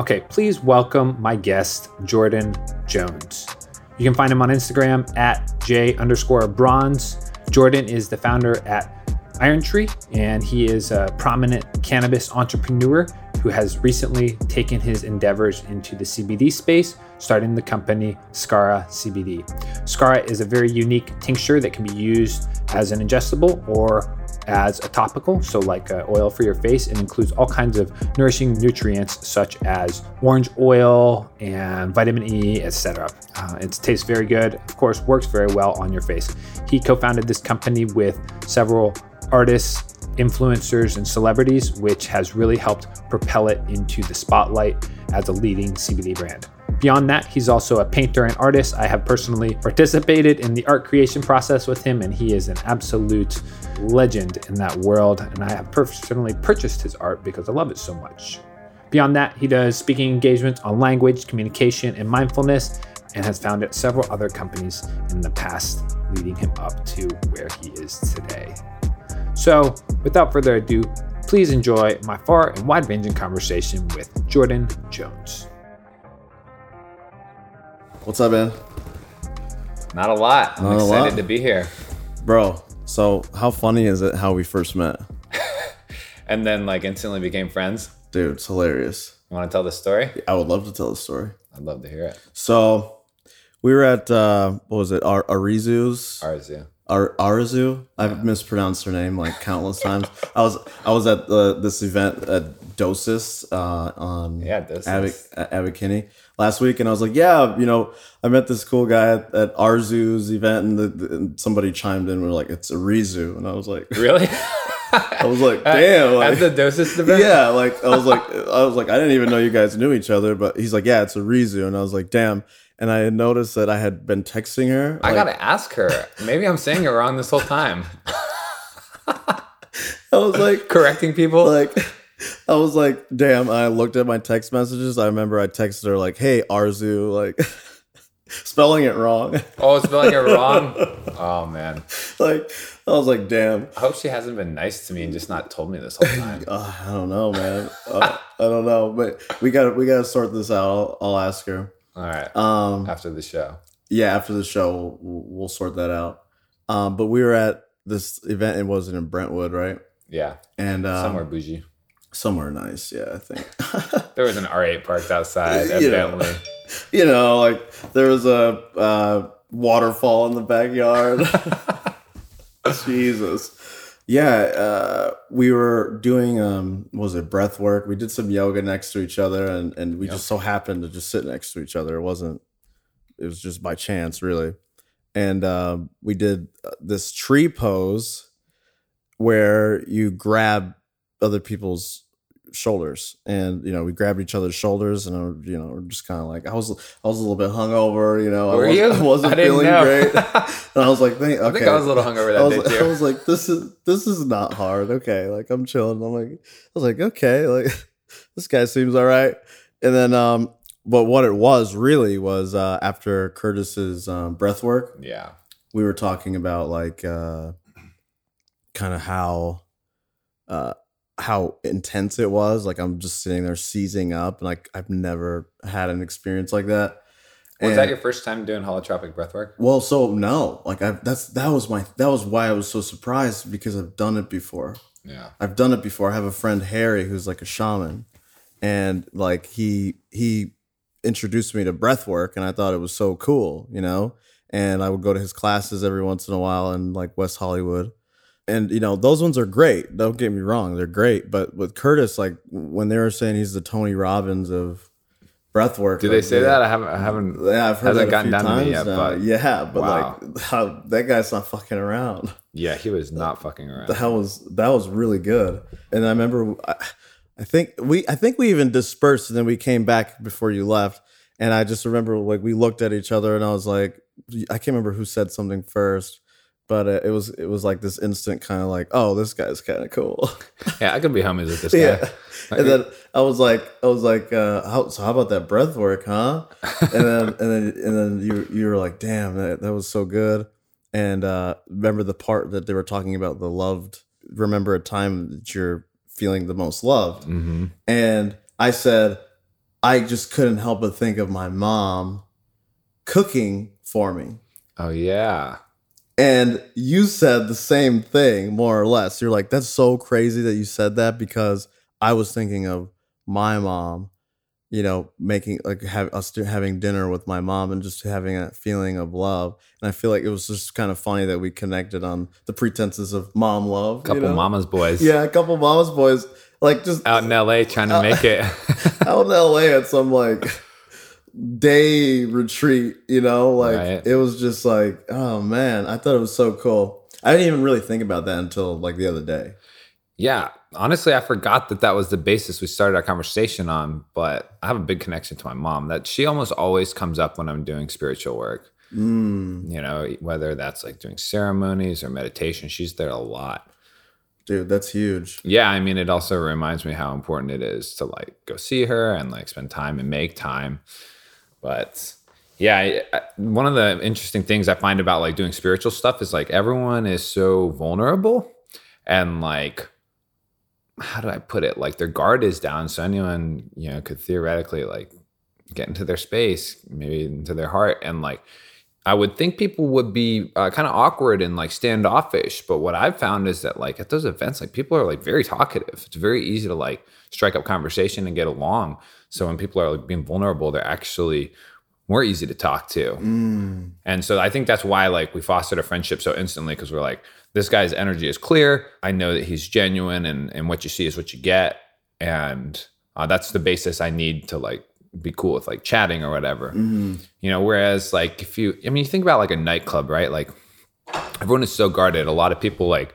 Okay, please welcome my guest, Jordan Jones. You can find him on Instagram at J underscore bronze. Jordan is the founder at Iron Tree, and he is a prominent cannabis entrepreneur who has recently taken his endeavors into the CBD space, starting the company Scara CBD. Skara is a very unique tincture that can be used as an ingestible or as a topical, so like uh, oil for your face. It includes all kinds of nourishing nutrients such as orange oil and vitamin E, etc. Uh, it tastes very good, of course, works very well on your face. He co founded this company with several artists, influencers, and celebrities, which has really helped propel it into the spotlight as a leading CBD brand. Beyond that, he's also a painter and artist. I have personally participated in the art creation process with him, and he is an absolute legend in that world. And I have personally purchased his art because I love it so much. Beyond that, he does speaking engagements on language, communication, and mindfulness, and has founded several other companies in the past, leading him up to where he is today. So, without further ado, please enjoy my far and wide ranging conversation with Jordan Jones. What's up, man? Not a lot. I'm Not a excited lot. to be here. Bro, so how funny is it how we first met? And then like instantly became friends. Dude, it's hilarious. You want to tell the story? I would love to tell the story. I'd love to hear it. So we were at uh what was it? Ar- Arizu's yeah. Ar- Arzu. I've mispronounced her name like countless times. I was I was at the, this event at Dosis uh, on Yeah, Dosis. Abbot Kinney last week, and I was like, yeah, you know, I met this cool guy at, at Arzu's event, and, the, the- and somebody chimed in. We are like, it's a Arizu, and I was like, Really? I was like, damn, like, At the Dosis event? yeah, like I was like, I was like, I didn't even know you guys knew each other, but he's like, yeah, it's a Rizu, and I was like, damn. And I had noticed that I had been texting her. I like, gotta ask her. Maybe I'm saying it wrong this whole time. I was like, Correcting people. like, I was like, damn. I looked at my text messages. I remember I texted her like, hey, Arzu, like, spelling it wrong. oh, spelling it wrong. Oh man. like, I was like, damn. I hope she hasn't been nice to me and just not told me this whole time. Uh, I don't know, man. Uh, I don't know, but we got we got to sort this out. I'll, I'll ask her. All right. Um, After the show. yeah, after the show, we'll, we'll sort that out. Um, but we were at this event. It wasn't in Brentwood, right? Yeah. And um, Somewhere bougie. Somewhere nice. Yeah, I think. There was an R8 parked outside, You know. evidently. you know, like there was a uh, waterfall in the backyard. Jesus. Yeah, uh, we were doing um, was it breath work? We did some yoga next to each other, and and we just so happened to just sit next to each other. It wasn't. It was just by chance, really. And um, we did uh, this tree pose where you grab other people's shoulders and you know we grabbed each other's shoulders and uh, you know we're just kind of like i was i was a little bit hungover you know Were i, was, you? I wasn't I feeling know. great and i was like Thank, okay. I think I was a little hungover I that was, day like, I was like this is this is not hard okay like i'm chilling i'm like i was like okay like this guy seems all right and then um but what it was really was uh after curtis's um breath work Yeah. we were talking about like uh kind of how uh how intense it was like i'm just sitting there seizing up and like i've never had an experience like that Was And- that your first time doing holotropic breathwork? well so no like i that's that was my that was why i was so surprised because i've done it before Yeah. I've done it before. I have a friend Harry who's like a shaman, and like he he introduced me to breath work, and I thought it was so cool, you know. And I would go to his classes every once in a while in like West Hollywood, and you know those ones are great. Don't get me wrong, they're great. But with Curtis, like when they were saying he's the Tony Robbins of breath work, Do they say that? I haven't. I haven't. Yeah, I've heard that a gotten few down to me times yet, now. but- yeah, but Wow. like how that guy's not fucking around. Yeah, he was not fucking around. that was that was really good and i remember I, I think we i think we even dispersed and then we came back before you left And I just remember like we looked at each other and I was like, I can't remember who said something first, but uh, it was it was like this instant kind of like, oh, this guy's kind of cool. Yeah, I could be homies with this guy. yeah. And then I was like, I was like, uh, how, so how about that breath work, huh? And then and then and then you you were like, damn, that, that was so good. And uh, remember the part that they were talking about the loved. Remember a time that you're feeling the most loved. hmm And I said, I just couldn't help but think of my mom cooking for me. Oh yeah. And you said the same thing, more or less. You're like, that's so crazy that you said that because I was thinking of my mom, you know, making like have us having dinner with my mom and just having a feeling of love. And I feel like it was just kind of funny that we connected on the pretenses of mom love. you Couple know? mama's boys. Yeah, a couple mama's boys. Like just Out in LA trying to make it. out in LA at some like day retreat, you know, like Right. it was just like, oh man, I thought it was so cool. I didn't even really think about that until like the other day. yeah. Honestly, I forgot that that was the basis we started our conversation on, but I have a big connection to my mom that she almost always comes up when I'm doing spiritual work. Mm, You know, whether that's like doing ceremonies or meditation, she's there a lot. dude, that's huge. Yeah, I mean, it also reminds me how important it is to like go see her and like spend time and make time. But yeah, I, I, one of the interesting things I find about like doing spiritual stuff is like everyone is so vulnerable and like, how do I put it? Like their guard is down, so anyone you know could theoretically like get into their space, maybe into their heart, and like I would think people would be uh, kind of awkward and like standoffish, but what I've found is that like at those events, like people are like very talkative. It's very easy to like strike up conversation and get along. So when people are like being vulnerable, they're actually more easy to talk to. Mm, And so I think that's why like we fostered a friendship so instantly because we're like, this guy's energy is clear. I know that he's genuine and and what you see is what you get. And uh, that's the basis I need to like be cool with like chatting or whatever. mm, You know, whereas like if you, I mean, you think about like a nightclub, right? Like everyone is so guarded. A lot of people like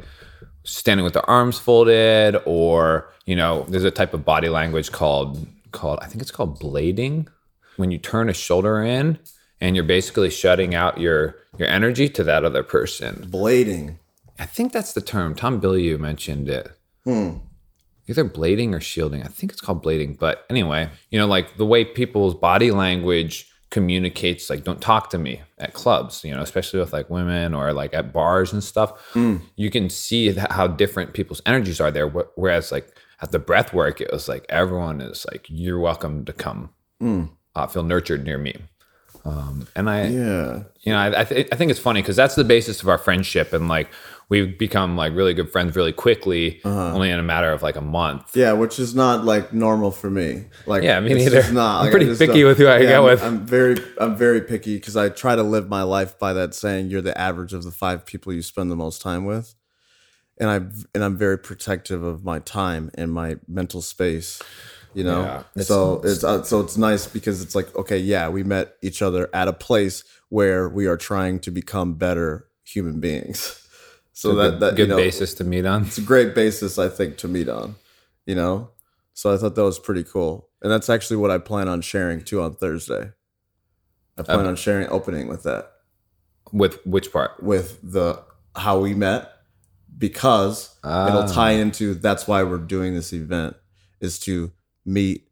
standing with their arms folded, or you know, there's a type of body language called called I think it's called blading, when you turn a shoulder in and you're basically shutting out your your energy to that other person. blading. I think that's the term. Tom Bilyeu mentioned it Hmm. Either blading or shielding. I think it's called blading. But anyway, you know, like the way people's body language communicates, like, don't talk to me at clubs, you know, especially with like women or like at bars and stuff. You can see that how different people's energies are there. Whereas, like, at the breath work, it was like everyone is like, you're welcome to come Mm. uh, feel nurtured near me. Um, and I, Yeah. you know, I, I, th- I think it's funny because that's the basis of our friendship, and like we've become like really good friends really quickly, Uh-huh. only in a matter of like a month. Yeah, which is not like normal for me. Like, Yeah, me neither. Not. I'm Like, pretty picky with who I yeah, go I'm, with. I'm very, I'm very picky because I try to live my life by that saying, "You're the average of the five people you spend the most time with," and I and I'm very protective of my time and my mental space. You know, Yeah, it's- so it's uh, so it's nice because it's like, okay, yeah, we met each other at a place where we are trying to become better human beings. So It's that good, that good you know, basis to meet on. it's a great basis i think to meet on you know so i thought that was pretty cool and that's actually what i plan on sharing too on thursday i plan Okay. on sharing opening with that With which part? with the how we met because it'll Ah. tie into that's why we're doing this event is to meet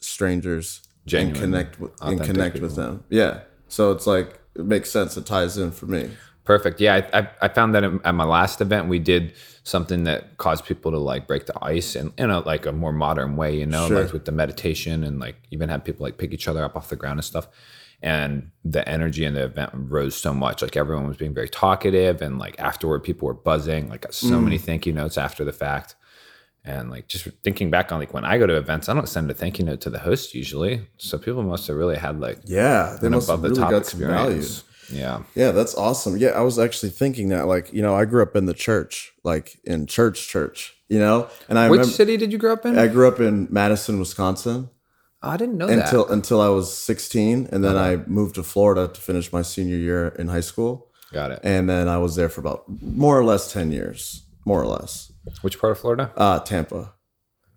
strangers Genuine, and connect with and connect with them yeah so it's like it makes sense it ties in for me Perfect. Yeah, I, I, I found that at my last event we did something that caused people to like break the ice and in a like a more modern way, you know, Sure. like with the meditation and like even had people like pick each other up off the ground and stuff. And the energy in the event rose so much. Like everyone was being very talkative, and like afterward, people were buzzing. Like got so Mm. many thank you notes after the fact. And like just thinking back on like when I go to events, I don't send a thank you note to the host usually. So people must have really had like yeah they must have above the really top got some value experience. Yeah. Yeah, that's awesome. Yeah, I was actually thinking that, like, you know, I grew up in the church, like in church, church, you know, and I Which remember city did you grow up in? I grew up in Madison, Wisconsin Oh, I didn't know until that. until I was 16, and then I moved to Florida to finish my senior year in high school, Got it. and then I was there for about more or less 10 years, more or less. Which part of Florida? Uh, Tampa,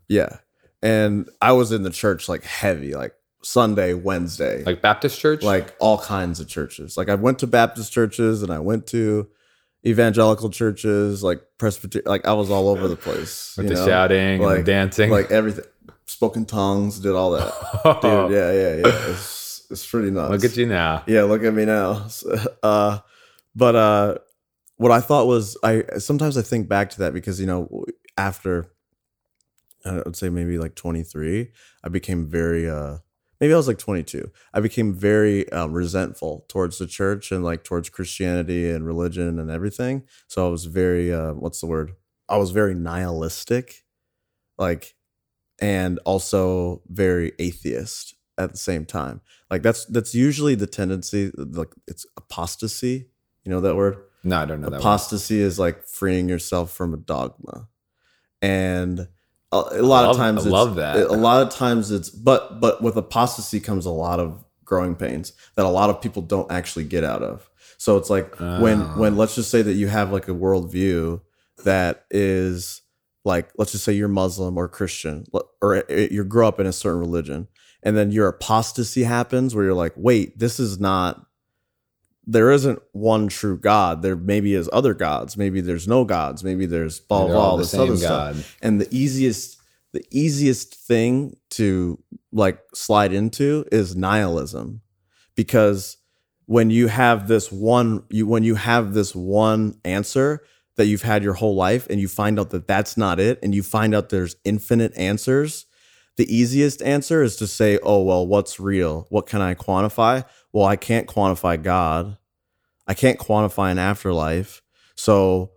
yeah, and I was in the church like heavy, like Sunday, Wednesday. Like Baptist church? like all kinds of churches. Like I went to Baptist churches and I went to evangelical churches, like Presbyterian. Like I was all over the place with the know? shouting and like the dancing. like everything. Spoken tongues, did all that. Dude, yeah, yeah, yeah. It's, it's pretty nuts. Look at you now. Yeah, look at me now. Uh, but uh, what I thought was, I sometimes I think back to that because you know after I would say maybe like 23, I became very uh, maybe I was like 22. I became very uh, resentful towards the church and like towards Christianity and religion and everything. So I was very uh, what's the word? I was very nihilistic, like, and also very atheist at the same time like that's that's usually the tendency like it's apostasy you know that word No, I don't know apostasy is like freeing yourself from a dogma and a, lot I of love- times I it's, love that. a lot of times it's but but with apostasy comes a lot of growing pains that a lot of people don't actually get out of so it's like when Ah. when let's just say that you have like a worldview that is like let's just say you're muslim or christian or you grow up in a certain religion and then your apostasy happens where you're like wait this is not there isn't one true god. There maybe is other gods. Maybe there's no gods. Maybe there's blah blah all this other stuff. And the easiest the easiest thing to like slide into is nihilism. Because when you have this one you when you have this one answer that you've had your whole life and you find out that that's not it and you find out there's infinite answers the easiest answer is to say oh well what's real? What can i quantify? Well i can't quantify god. I can't quantify an afterlife. So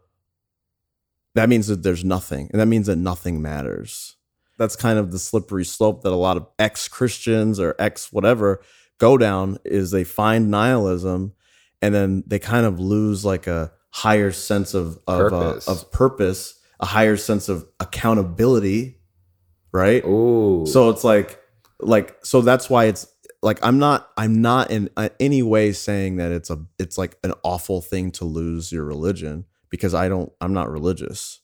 that means that there's nothing and that means that nothing matters. That's kind of the slippery slope that a lot of ex Christians or ex whatever go down is they find nihilism and then they kind of lose like a higher sense of of Purpose. Uh, of purpose, a higher sense of accountability, right? Ooh. So it's like like so that's why it's like I'm not I'm not in uh, any way saying that it's a it's like an awful thing to lose your religion because I don't I'm not religious.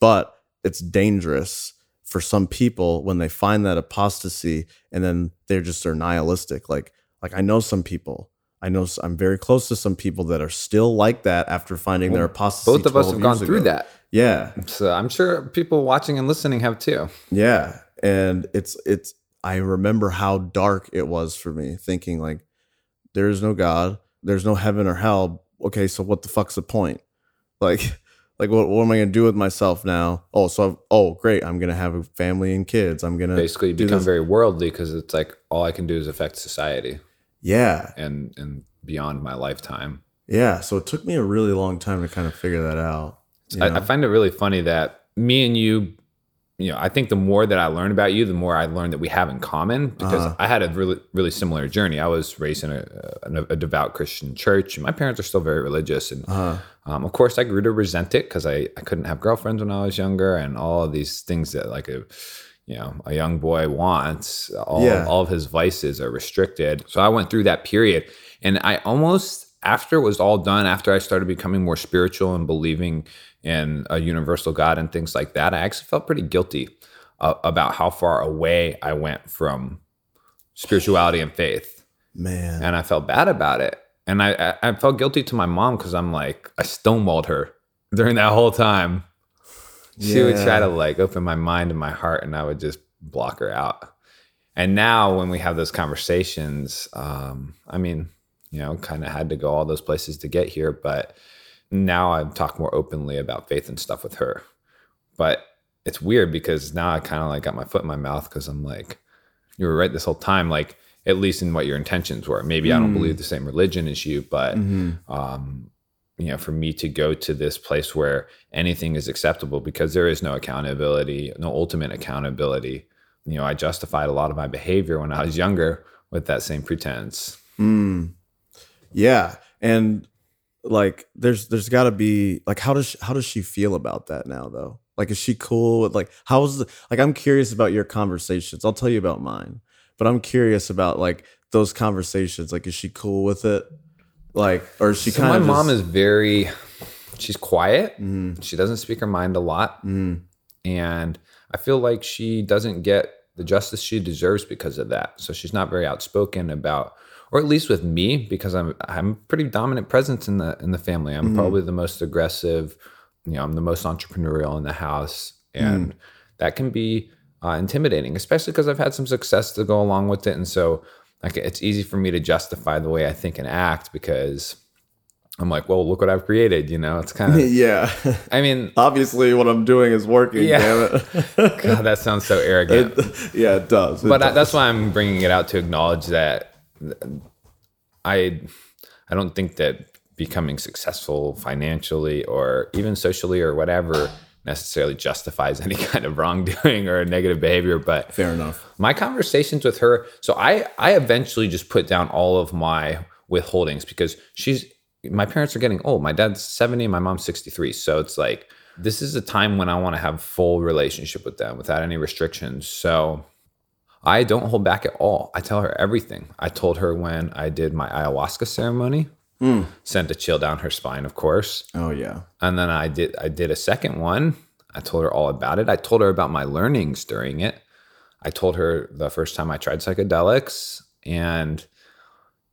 But it's dangerous for some people when they find that apostasy and then they're just they're nihilistic like like I know some people I know I'm very close to some people that are still like that after finding their apostasy. Both of us have gone through ago. that. Yeah. So I'm sure people watching and listening have too. Yeah. And it's it's I remember how dark it was for me thinking like there is no God, there's no heaven or hell. Okay, so what the fuck's the point? Like like what, what am I gonna do with myself now? Oh, so I've, oh great, I'm gonna have a family and kids. I'm gonna Basically, do become this. very worldly because it's like all I can do is affect society Yeah. and and beyond my lifetime. Yeah. So it took me a really long time to kind of figure that out. I. I find it really funny that me and you, you know, I think the more that I learn about you, the more I learn that we have in common because Uh-huh. I had a really, really similar journey. I was raised in a, a, a devout Christian church, and my parents are still very religious. And uh, um, of course, I grew to resent it because I, I couldn't have girlfriends when I was younger, and all of these things that like a you know a young boy wants. All Yeah. all of his vices are restricted. So I went through that period, and I almost after it was all done, after I started becoming more spiritual and believing in a universal God and things like that, I actually felt pretty guilty uh, about how far away I went from spirituality and faith man. and I felt bad about it. And I, I, I felt guilty to my mom because I'm like, I stonewalled her during that whole time. She would try to like open my mind and my heart, and I would just block her out. And now, when we have those conversations, um, I mean, you know, kind of had to go all those places to get here, but now I talk more openly about faith and stuff with her. But it's weird because now I kind of like got my foot in my mouth because I'm like, you were right this whole time, like at least in what your intentions were. Maybe I don't Mm. believe the same religion as you, but Mhm. um, you know, for me to go to this place where anything is acceptable because there is no accountability, no ultimate accountability. You know, I justified a lot of my behavior when I was younger with that same pretense. Mm. Yeah, and like there's there's got to be like how does she, how does she feel about that now though? Like is she cool with like how's the like I'm curious about your conversations. I'll tell you about mine, but I'm curious about like those conversations. Like is she cool with it? Like or is she So kind my of mom is very, she's quiet. Mm, She doesn't speak her mind a lot. mm, and I feel like she doesn't get the justice she deserves because of that. So she's not very outspoken about or at least with me because I'm I'm a pretty dominant presence in the in the family. I'm mm-hmm. probably the most aggressive, you know, I'm the most entrepreneurial in the house and mm. that can be uh, intimidating, especially because I've had some success to go along with it and so like it's easy for me to justify the way I think and act because I'm like, well, look what I've created. You know, it's kind of yeah. I mean, obviously, what I'm doing is working. Yeah. Damn it. God, that sounds so arrogant. It, yeah, it does. It but does. that's why I'm bringing it out to acknowledge that I I don't think that becoming successful financially or even socially or whatever necessarily justifies any kind of wrongdoing or negative behavior but fair enough my conversations with her so i i eventually just put down all of my withholdings because she's my parents are getting old. My dad's 70, my mom's 63. So it's like this is a time when I want to have full relationship with them without any restrictions. So I don't hold back at all. I tell her everything. I told her when I did my ayahuasca ceremony, mm. sent a chill down her spine, of course. Oh yeah. And then I did I did a second one. I told her all about it. I told her about my learnings during it. I told her the first time I tried psychedelics and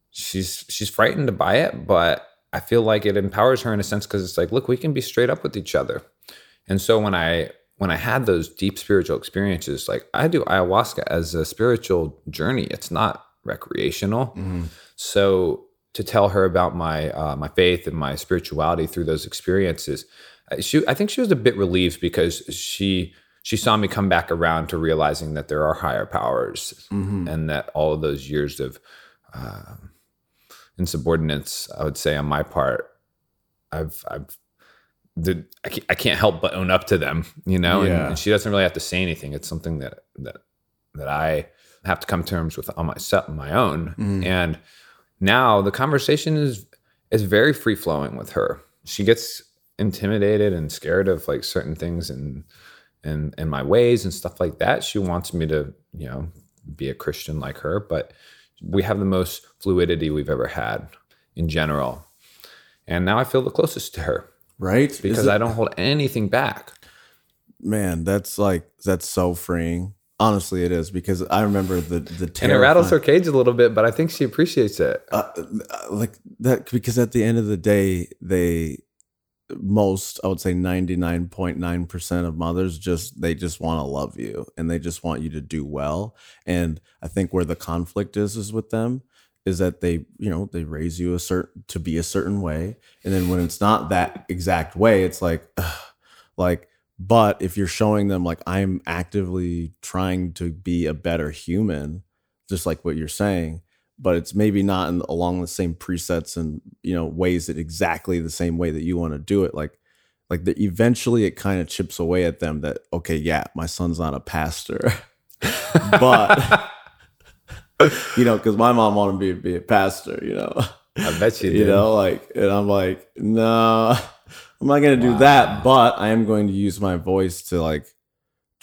she's she's frightened to buy it, but I feel like it empowers her in a sense because it's like, look, we can be straight up with each other. And so when I when I had those deep spiritual experiences, like I do ayahuasca as a spiritual journey. It's not recreational. Mm-hmm. So to tell her about my uh, my faith and my spirituality through those experiences, uh, she I think she was a bit relieved because she she saw me come back around to realizing that there are higher powers mm-hmm. and that all of those years of uh, insubordinates, I would say on my part, I've I've the I can't, help but own up to them, you know. Yeah. And, and, she doesn't really have to say anything. It's something that that that I have to come to terms with on myself, my own. Mm. And now the conversation is is very free flowing with her. She gets intimidated and scared of like certain things and and and my ways and stuff like that. She wants me to, you know, be a Christian like her, but we have the most fluidity we've ever had in general. And now I feel the closest to her. Right? Because I don't hold anything back. Man, that's like that's so freeing. Honestly, it is because I remember the the and it rattles her cage a little bit, but I think she appreciates it. Uh, like that because at the end of the day, they most i would say 99.9% of mothers just they just want to love you and they just want you to do well and i think where the conflict is is with them is that they you know they raise you a certain to be a certain way. And then when it's not that exact way it's like ugh, like but if you're showing them like i'm actively trying to be a better human just like what you're saying but it's maybe not in, along the same presets and you know ways that exactly the same way that you want to do it like like the, eventually it kind of chips away at them that okay yeah my son's not a pastor. But you know because my mom wanted me to be a pastor you know? I bet you did. you know like and i'm like no i'm not going to wow. do that but i am going to use my voice to like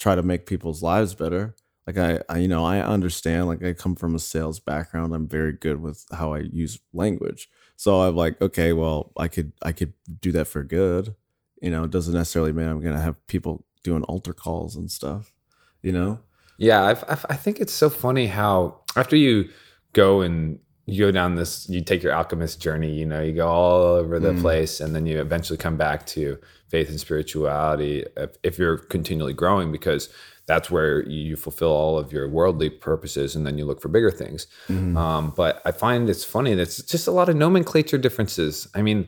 try to make people's lives better. Like I, I, you know i understand like i come from a sales background. I'm very good with how i use language. So i'm like okay well i could i could do that for good. You know it doesn't necessarily mean i'm gonna have people doing altar calls and stuff you know yeah I've, I've, i think it's so funny how after you go and you go down this you take your alchemist journey you know you go all over the mm. place and then you eventually come back to faith and spirituality if, if you're continually growing because that's where you fulfill all of your worldly purposes and then you look for bigger things mm-hmm. um, but i find it's funny that it's just a lot of nomenclature differences i mean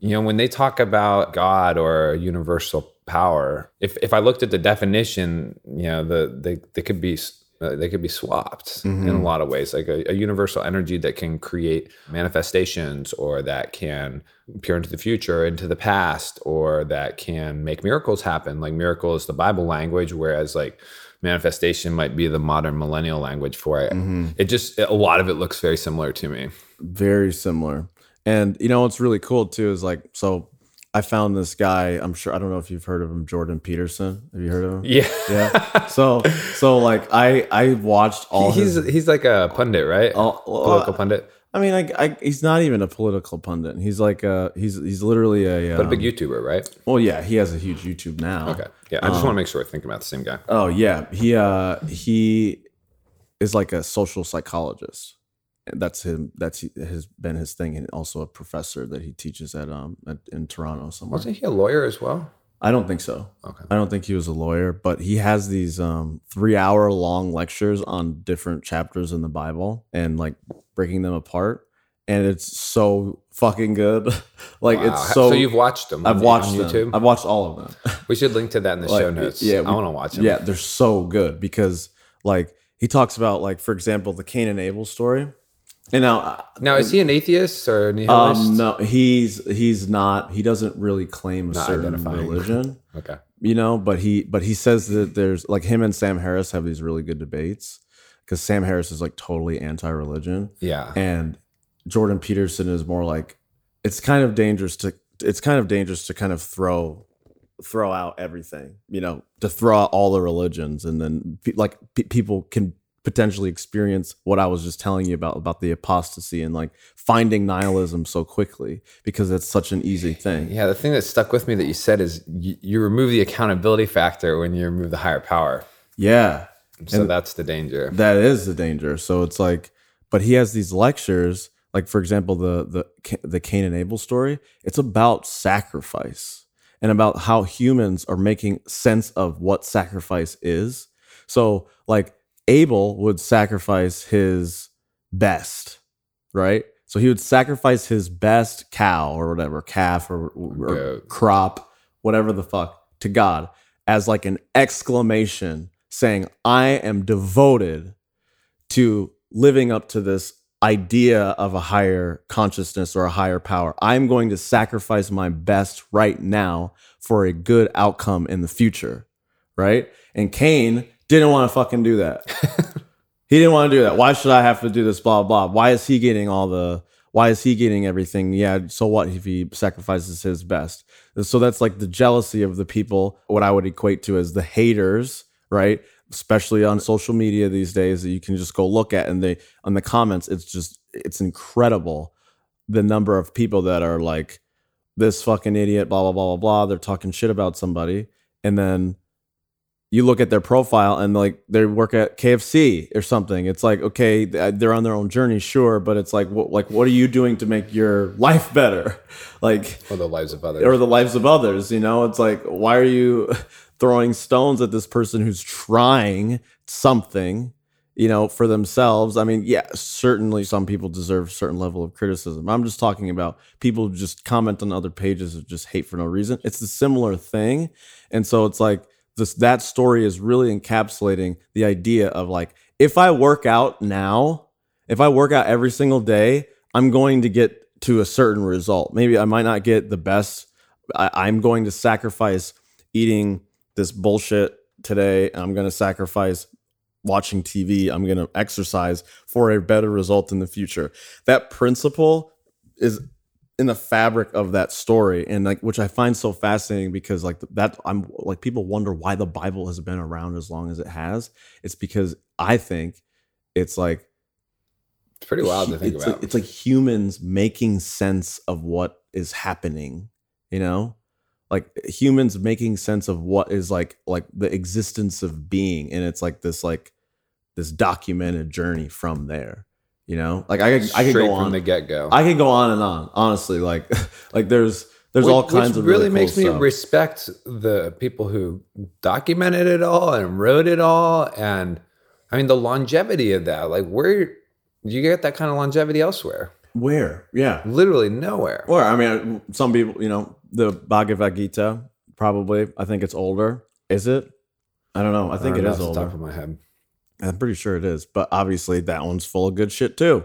you know when they talk about god or universal power if, if i looked at the definition you know the they, they could be uh, they could be swapped mm-hmm. in a lot of ways like a, a, universal energy that can create manifestations or that can peer into the future into the past or that can make miracles happen like miracle is the bible language whereas like manifestation might be the modern millennial language for it mm-hmm. it just a lot of it looks very similar to me very similar and you know what's really cool too is like so I found this guy. I'm sure I don't know if you've heard of him, Jordan Peterson. Have you heard of him? Yeah. Yeah. So so like I I watched all he's his. he's like a pundit, right? all- well, Political pundit, I mean, I, I he's not even a political pundit. He's like a he's he's literally a. but a big um, YouTuber, right? well, yeah, he has a huge YouTube now. Okay. Yeah, I just want to make sure we're thinking about the same guy. Oh yeah, he uh he is like a social psychologist. That's him. That's has been his thing, and also a professor that he teaches at um at, in Toronto somewhere. Wasn't he a lawyer as well? I don't think so. Okay. I don't think he was a lawyer, but he has these um three hour long lectures on different chapters in the Bible and like breaking them apart, and it's so fucking good. like Wow. it's so. so you've watched them. I've watched them. YouTube. I've watched all of them. we should link to that in the Like, show notes. yeah, I want to watch them. Yeah, they're so good because like he talks about like for example the Cain and Abel story. And now uh, Now, is he an atheist or a nihilist? um no he's he's not he doesn't really claim a Not certain identifying. religion, Okay. you know, but he but he says that there's like him and Sam Harris have these really good debates cuz Sam Harris is like totally anti-religion Yeah. and Jordan Peterson is more like it's kind of dangerous to it's kind of dangerous to kind of throw throw out everything you know to throw out all the religions and then like pe- people can potentially experience what I was just telling you about about the apostasy and like finding nihilism so quickly because it's such an easy thing. Yeah, the thing that stuck with me that you said is you, you remove the accountability factor when you remove the higher power. Yeah, So And- that's the danger. that is the danger. So it's like, but he has these lectures, like for example, the the the Cain and Abel story. It's about sacrifice and about how humans are making sense of what sacrifice is. So like Abel would sacrifice his best, right? So he would sacrifice his best cow or whatever, calf or, or Goat. crop, whatever the fuck, to God as like an exclamation saying, I am devoted to living up to this idea of a higher consciousness or a higher power. I'm going to sacrifice my best right now for a good outcome in the future. Right. And Cain didn't want to fucking do that. he didn't want to do that. Why should I have to do this? Blah, blah. Why is he getting all the, why is he getting everything? Yeah. So what if he sacrifices his best? So that's like the jealousy of the people, what I would equate to as the haters, right? Especially on social media these days that you can just go look at and they on the comments, it's just it's incredible the number of people that are like this fucking idiot, blah blah blah blah blah. They're talking shit about somebody, and then you look at their profile and like they work at KFC or something. It's like okay, uh, they're on their own journey, sure, but it's like what like what are you doing to make your life better? Like For the lives of others. or the lives of others. You know, it's like, why are you throwing stones at this person who's trying something, you know, for themselves? I mean, yeah, certainly some people deserve a certain level of criticism. I'm just talking about people who just comment on other pages of just hate for no reason. It's a similar thing. And so it's like this that story is really encapsulating the idea of like, if I work out now, if I work out every single day, I'm going to get to a certain result. Maybe I might not get the best. I, I'm going to sacrifice eating this bullshit today. I'm going to sacrifice watching TV. I'm going to exercise for a better result in the future. That principle is in the fabric of that story and like which I find so fascinating because like that I'm like people wonder why the Bible has been around as long as it has. It's because I think it's like it's pretty wild to think it's about. Like, it's like humans making sense of what is happening, you know? Like humans making sense of what is like like the existence of being and it's like this like this documented journey from there, you know? Like I could, I could go from on the get go. I could go on and on, honestly, like like there's there's all kinds of really, makes cool me stuff. respect the people who documented it all and wrote it all and i mean the longevity of that like where do you get that kind of longevity elsewhere Where? Yeah. literally nowhere Or I mean, some people, you know, the Bhagavad Gita, probably. I think it's older. Is it? I don't know. I think don't it know is off the older. top of my head I'm pretty sure it is. But obviously, that one's full of good shit too.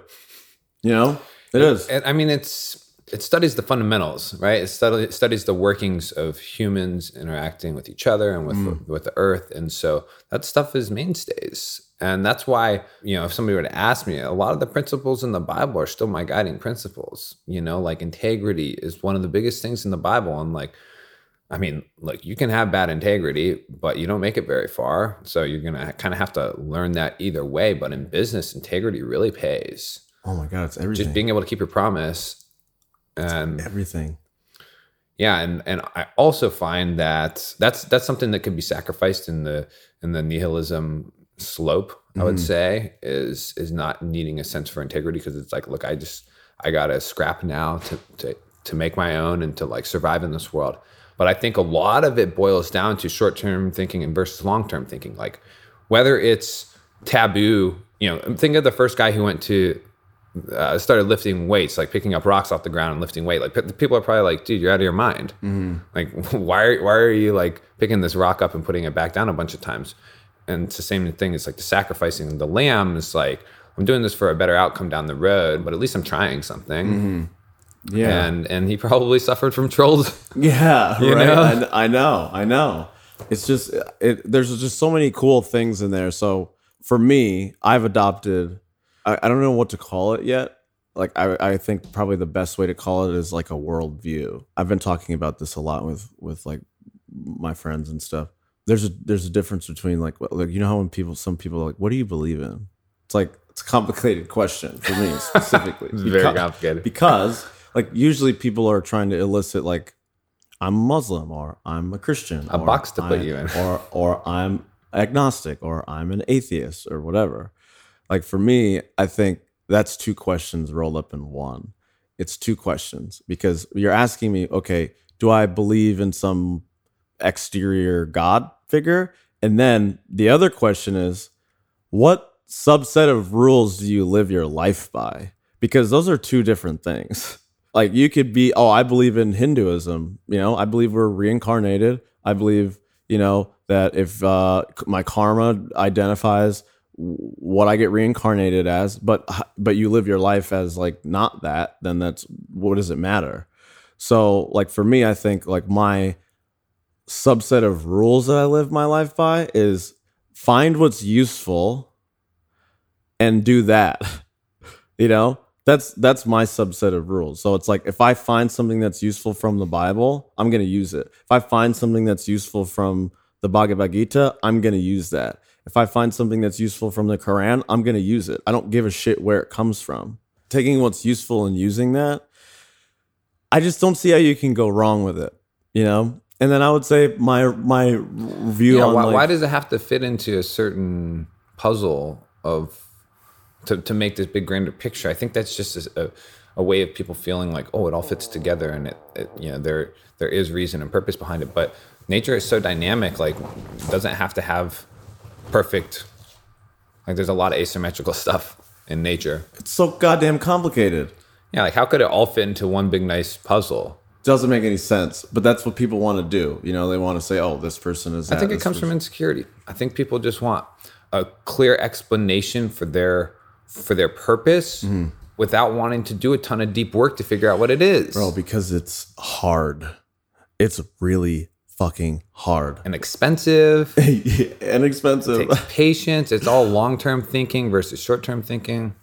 You know, it is. i mean it's it studies the fundamentals right it, study, it studies the workings of humans interacting with each other and with Mm. with the earth and so that stuff is mainstays And that's why, you know, if somebody were to ask me, a lot of the principles in the Bible are still my guiding principles. You know, like integrity is one of the biggest things in the Bible. And like, I mean, like you can have bad integrity, but you don't make it very far. So you're going to kind of have to learn that either way. But in business, integrity really pays. Oh my God, it's everything. Just being able to keep your promise and it's everything. Yeah, and and I also find that that's that's something that could be sacrificed in the in the nihilism slope. Mm-hmm. I would mm-hmm. say is is not needing a sense for integrity because it's like, look, I just I got to scrap now to to to make my own and to like survive in this world. But I think a lot of it boils down to short term thinking and versus long term thinking. Like whether it's taboo, you know, think of the first guy who went to uh, started lifting weights, like picking up rocks off the ground and lifting weight. Like people are probably like, "Dude, you're out of your mind. Mm-hmm. Like, why why are you like picking this rock up and putting it back down a bunch of times?" And it's the same thing. It's like the sacrificing the lamb is like, I'm doing this for a better outcome down the road, but at least I'm trying something. Mm-hmm. Yeah, and and he probably suffered from trolls. Yeah, you right. Know? I, I know, I know. It's just it, there's just so many cool things in there. So for me, I've adopted I, I don't know what to call it yet. Like I, I think probably the best way to call it is like a worldview. I've been talking about this a lot with with like my friends and stuff. There's a there's a difference between like like you know how when people some people are like what do you believe in? It's like it's a complicated question for me specifically. it's because, very complicated because like usually people are trying to elicit like I'm Muslim or I'm a Christian. A box to put you in. Or or I'm agnostic or I'm an atheist or whatever. Like for me, I think that's two questions rolled up in one. It's two questions because you're asking me, okay, do I believe in some exterior God figure? And then the other question is, what subset of rules do you live your life by? Because those are two different things. Like you could be, oh, I believe in Hinduism. You know, I believe we're reincarnated. I believe, you know, that if uh, my karma identifies what I get reincarnated as, but but you live your life as like not that, then that's what does it matter? So like for me, I think like my subset of rules that I live my life by is find what's useful and do that. you know? That's that's my subset of rules. So it's like if I find something that's useful from the Bible, I'm going to use it. If I find something that's useful from the Bhagavad Gita, I'm going to use that. If I find something that's useful from the Quran, I'm going to use it. I don't give a shit where it comes from. Taking what's useful and using that, I just don't see how you can go wrong with it, you know? And then I would say my my view yeah, on why, like, why does it have to fit into a certain puzzle of to, to make this big grander picture? I think that's just a, a way of people feeling like, oh, it all fits together and it, it you know there there is reason and purpose behind it. But nature is so dynamic, like doesn't have to have perfect. Like there's a lot of asymmetrical stuff in nature. It's so goddamn complicated. Yeah, like how could it all fit into one big nice puzzle? Doesn't make any sense, but that's what people want to do. You know, they want to say, "Oh, this person is." I think it comes person. from insecurity. I think people just want a clear explanation for their for their purpose mm-hmm. without wanting to do a ton of deep work to figure out what it is. Bro, because it's hard. It's really fucking hard and expensive and expensive. It takes patience. It's all long term thinking versus short term thinking.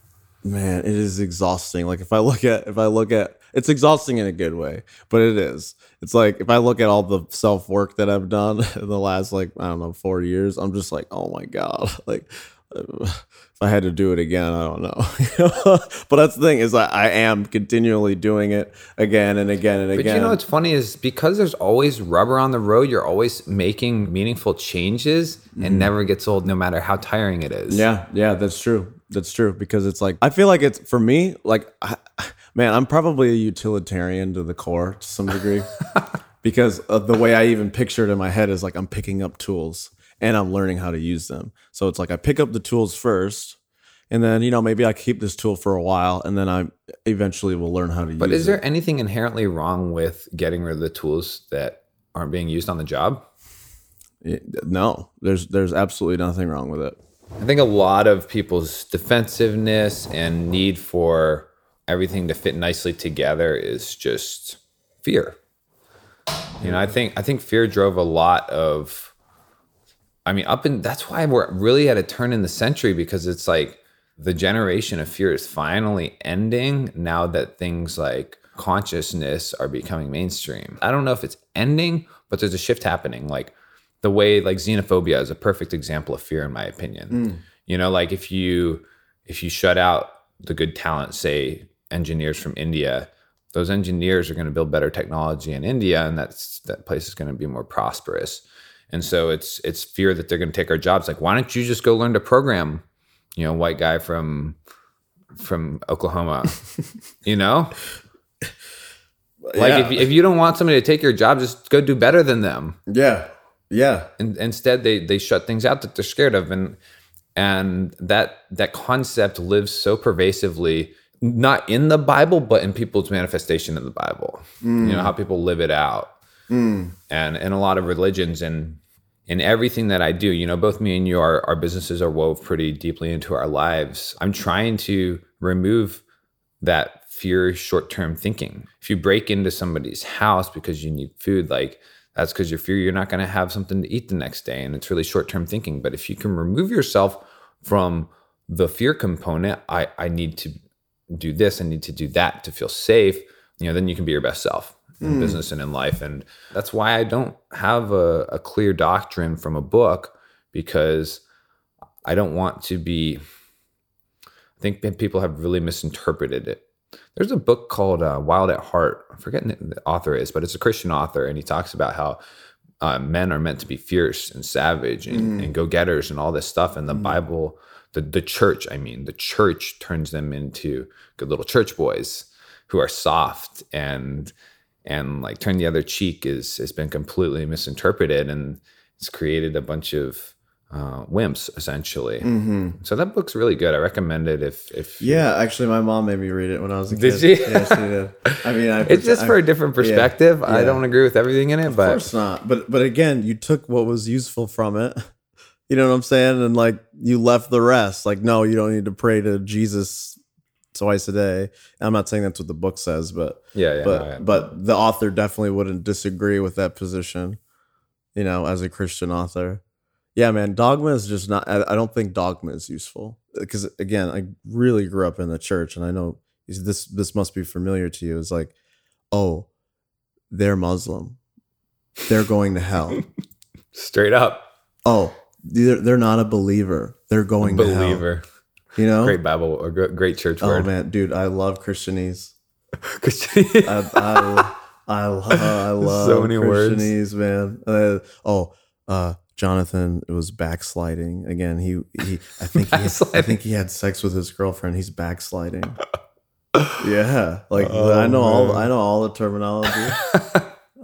Man, it is exhausting. Like if I look at if I look at it's exhausting in a good way, but it is. It's like if I look at all the self work that I've done in the last like I don't know four years, I'm just like, oh my god, like if I had to do it again, I don't know. but that's the thing is I, I, am continually doing it again and again and again. But you know what's funny is because there's always rubber on the road, you're always making meaningful changes and mm. never gets old no matter how tiring it is. Yeah, yeah, that's true. That's true because it's like I feel like it's for me like I, man, I'm probably a utilitarian to the core to some degree. because the way I even picture it in my head is like I'm picking up tools and I'm learning how to use them. So it's like I pick up the tools first and then you know maybe I keep this tool for a while and then I eventually will learn how to but use it. But is there anything inherently wrong with getting rid of the tools that aren't being used on the job? No, there's there's absolutely nothing wrong with it. I think a lot of people's defensiveness and need for everything to fit nicely together is just fear. You know, I think I think fear drove a lot of I mean, up in that's why we're really at a turn in the century because it's like the generation of fear is finally ending now that things like consciousness are becoming mainstream. I don't know if it's ending, but there's a shift happening. Like the way like xenophobia is a perfect example of fear in my opinion. Mm. You know, like if you if you shut out the good talent, say engineers from India, those engineers are going to build better technology in India and that's that place is going to be more prosperous. And so it's it's fear that they're going to take our jobs. Like, why don't you just go learn to program? You know, white guy from from Oklahoma. you know, like yeah. if if you don't want somebody to take your job, just go do better than them. Yeah, yeah. And instead, they they shut things out that they're scared of, and and that that concept lives so pervasively not in the bible but in people's manifestation of the bible mm. you know how people live it out mm. and in a lot of religions and in everything that i do you know both me and you our, our businesses are wove pretty deeply into our lives i'm trying to remove that fear short-term thinking if you break into somebody's house because you need food like that's because you fear you're not going to have something to eat the next day. And it's really short term thinking. But if you can remove yourself from the fear component, I, I need to do this, I need to do that to feel safe, you know, then you can be your best self in mm. business and in life. And that's why I don't have a, a clear doctrine from a book because I don't want to be, I think people have really misinterpreted it there's a book called uh, Wild at Heart. I'm forgetting the author is, but it's a Christian author, and he talks about how uh, men are meant to be fierce and savage and, mm. and go getters and all this stuff. And the mm. Bible, the the church, I mean, the church turns them into good little church boys who are soft and and like turn the other cheek is has been completely misinterpreted and it's created a bunch of uh, wimps essentially. Mm-hmm. So that book's really good. I recommend it if if yeah. Actually, my mom made me read it when I was a did kid. Did she? Yeah, she did. I mean, I, it's just I, for a different perspective. Yeah, yeah. I don't agree with everything in it, of but of course not. But but again, you took what was useful from it. You know what I'm saying? And like you left the rest. Like no, you don't need to pray to Jesus twice a day. I'm not saying that's what the book says, but yeah, yeah but no, but the author definitely wouldn't disagree with that position. You know, as a Christian author. Yeah, man, dogma is just not. I, I don't think dogma is useful because again, I really grew up in the church, and I know this. This must be familiar to you. It's like, oh, they're Muslim, they're going to hell, straight up. Oh, they're, they're not a believer. They're going a believer. To hell. You know, great Bible, or great church oh, word. Oh man, dude, I love Christianese. Christianese. I, I, I, love, I love so many Christianese, words. man. Uh, oh, uh, Jonathan was backsliding again. He he I think he I think he had sex with his girlfriend. He's backsliding. yeah, like oh, I know man. all I know all the terminology.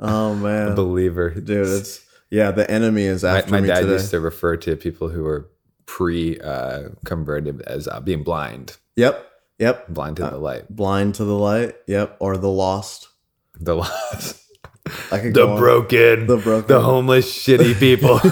oh man, A believer, dude. It's yeah. The enemy is after my, my dad today. used to refer to people who were pre uh, converted as uh, being blind. Yep. Yep. Blind to uh, the light. Blind to the light. Yep. Or the lost. The lost. I could the broken, the broken, the homeless, shitty people.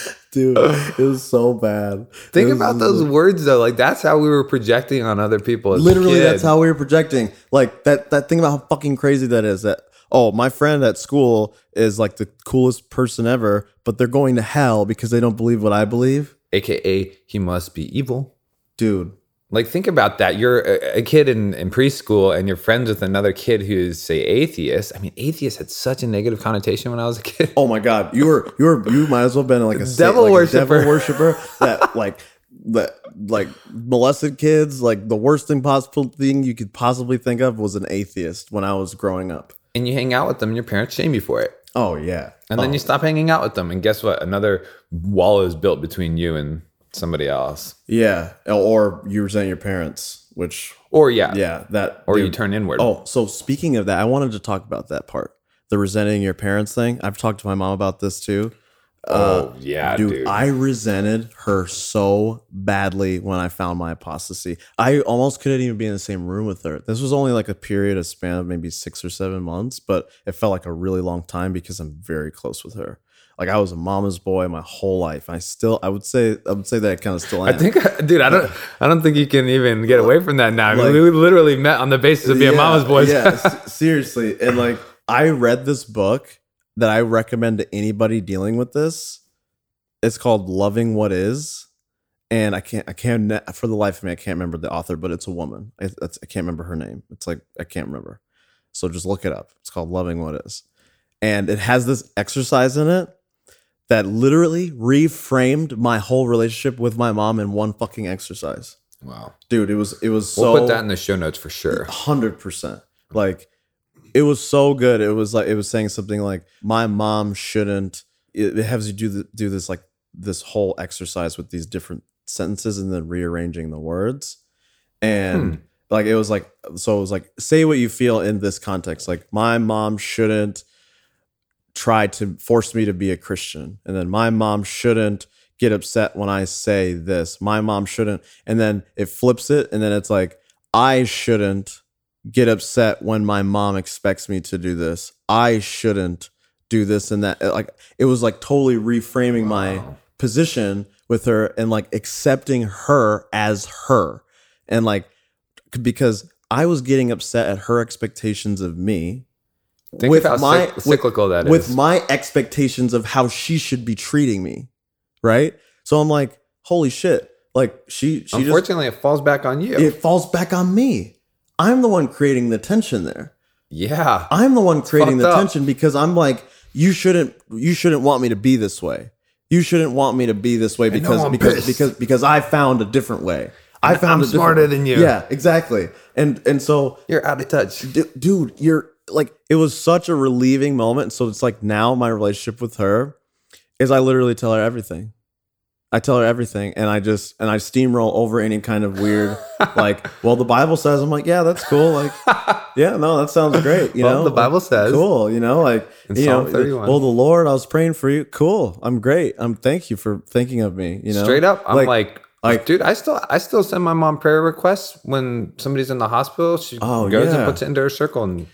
Dude, it was so bad. Think about those words though. Like that's how we were projecting on other people. Literally, that's how we were projecting. Like that that thing about how fucking crazy that is. That oh, my friend at school is like the coolest person ever, but they're going to hell because they don't believe what I believe. AKA, he must be evil. Dude, like, think about that. You're a, a kid in, in preschool and you're friends with another kid who's, say, atheist. I mean, atheist had such a negative connotation when I was a kid. Oh my God. You were, you were, you might as well have been like a devil like worshiper. devil worshiper that, like, that like molested kids. Like, the worst thing possible thing you could possibly think of was an atheist when I was growing up. And you hang out with them and your parents shame you for it. Oh, yeah. And oh. then you stop hanging out with them. And guess what? Another wall is built between you and somebody else. Yeah, or you resent your parents, which or yeah, yeah, that or dude. you turn inward. Oh, so speaking of that, I wanted to talk about that part, the resenting your parents thing. I've talked to my mom about this too. Oh uh, yeah, dude, dude, I resented her so badly when I found my apostasy. I almost couldn't even be in the same room with her. This was only like a period of span of maybe six or seven months, but it felt like a really long time because I'm very close with her. Like I was a mama's boy my whole life. I still, I would say, I would say that I kind of still am. I think, dude, I don't, I don't think you can even get away from that now. Like, we literally met on the basis of being yeah, mama's boys. yeah, seriously. And like, I read this book that I recommend to anybody dealing with this. It's called Loving What Is. And I can't, I can't, for the life of me, I can't remember the author, but it's a woman. I, I can't remember her name. It's like, I can't remember. So just look it up. It's called Loving What Is. And it has this exercise in it that literally reframed my whole relationship with my mom in one fucking exercise. Wow. Dude, it was, it was We'll so put that in the show notes for sure. hundred percent. Like it was so good. It was like it was saying something like my mom shouldn't. It, it has you do the, do this like this whole exercise with these different sentences and then rearranging the words, and Hmm. like it was like so it was like say what you feel in this context. Like my mom shouldn't try to force me to be a Christian, and then my mom shouldn't get upset when I say this. My mom shouldn't, and then it flips it, and then it's like I shouldn't get upset when my mom expects me to do this. I shouldn't do this and that. Like it was like totally reframing my position with her and like accepting her as her. And like because I was getting upset at her expectations of me Think of how cyc- with- cyclical that is. with my expectations of how she should be treating me. Right? So I'm like, holy shit. Like she she just Unfortunately, it falls back on you. it falls back on me. I'm the one creating the tension there. yeah. I'm the one creating the up. tension because I'm like, you shouldn't you shouldn't want me to be this way. You shouldn't want me to be this way because because pissed. because because I found a different way. I found I'm a smarter than you. Yeah, exactly. And and so You're out of touch. d- dude, you're like it was such a relieving moment. So it's like now my relationship with her is I literally tell her everything. I tell her everything and I just and I steamroll over any kind of weird like, well, the Bible says I'm like, yeah, that's cool. Like, yeah, no, that sounds great. You Well, know, the Bible says. cool. You know, like In you Psalm know, 31. well, the Lord, I was praying for you. Cool. I'm great. I'm thank you for thinking of me. You know, Straight up, I'm like, like- dude, I still, I still send my mom prayer requests when somebody's in the hospital. She Oh, goes yeah. and puts it into her circle, and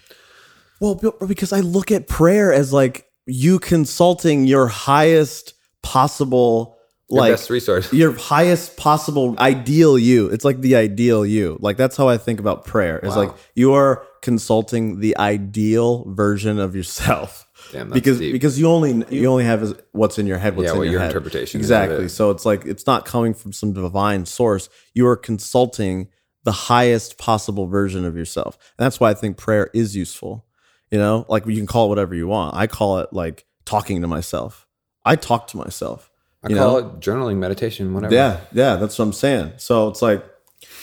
Well, because I look at prayer as like you consulting your highest possible your like best resource. your highest possible ideal you. It's like the ideal you. Like that's how I think about prayer. It's Wow. like you are consulting the ideal version of yourself. Damn, that's because deep. because you only you only have what's in your head. What's Yeah, in what your, your interpretation Exactly. it. So it's like it's not coming from some divine source. You are consulting the highest possible version of yourself. And that's why I think prayer is useful. You know, like you can call it whatever you want. I call it like talking to myself. I talk to myself. I you call know? it journaling, meditation, whatever. Yeah, yeah, that's what I'm saying. So it's like